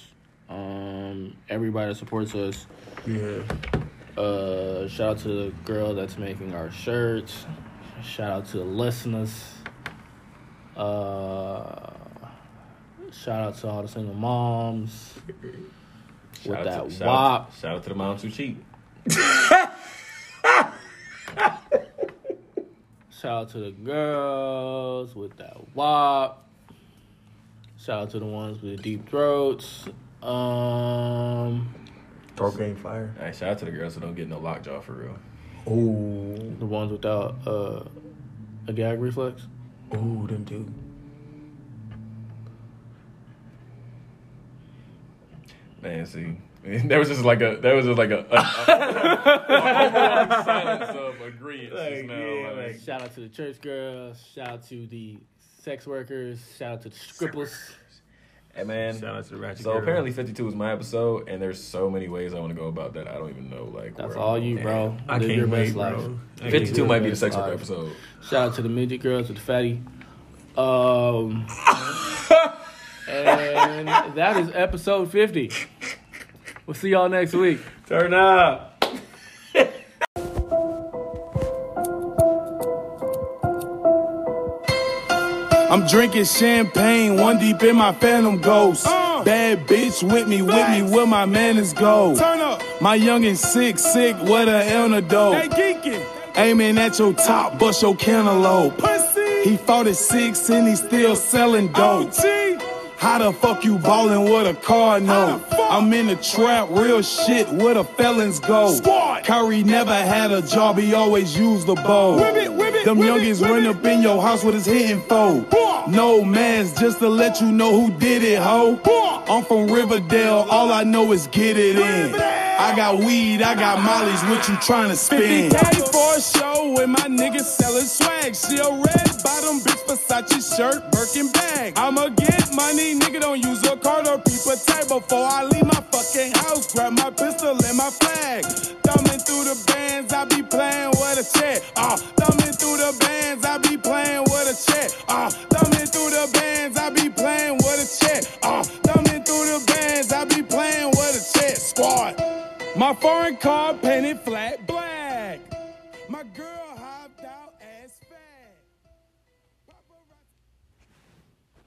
Um, everybody that supports us. yeah. Uh, shout out to the girl that's making our shirts. Shout out to the listeners. Uh, shout out to all the single moms. Shout with out that to, shout, wop. out, shout out to the moms who cheat. Shout out to the girls with that wop. Shout out to the ones with the deep throats. Um, Throat game fire. Hey, shout out to the girls who don't get no lockjaw for real. Oh, the ones without uh, a gag reflex. oh, them too. Man, see, there was just like a there was just like a, a, a, a, a silence of agreement. Like, now, yeah, like, like- Shout out to the church girls. Shout out to the sex workers. Shout out to the scribbles. hey man. Shout out to the ratchet. So girl. apparently, 52 is my episode, and there's so many ways I want to go about that. I don't even know like. That's where all I'm you, going. bro. I Live can't your wait, best life. bro. 52 might be the sex Live. work episode. Shout out to the midget girls with the fatty. Um, and that is episode 50. We'll see y'all next week. Turn up. I'm drinking champagne, one deep in my phantom ghost. Uh. Bad bitch with me, with me, where my manners go. Turn up. My youngin' sick, sick, what a antidote. Hey, geeking. Aiming at your top, bust your cantaloupe. Pussy. He fought at six and he still selling dope. How the fuck you ballin' with a car No. I'm in the trap, real shit, where the felons go. Curry never had a job, he always used the bow. Them youngins run up in your house with his hitting foe. No mans, just to let you know who did it, ho. I'm from Riverdale, all I know is get it in. I got weed, I got mollies, what you trying to spend? 50K for a show, and my niggas selling swag. She a red bottom bitch, Versace shirt, Birkin bag. I'ma get money, nigga, don't use your card or peep a tag before I leave my fucking house. Grab my pistol and my flag. Thumbing through the bands, I be playing with a check. Uh, thumbing through the bands,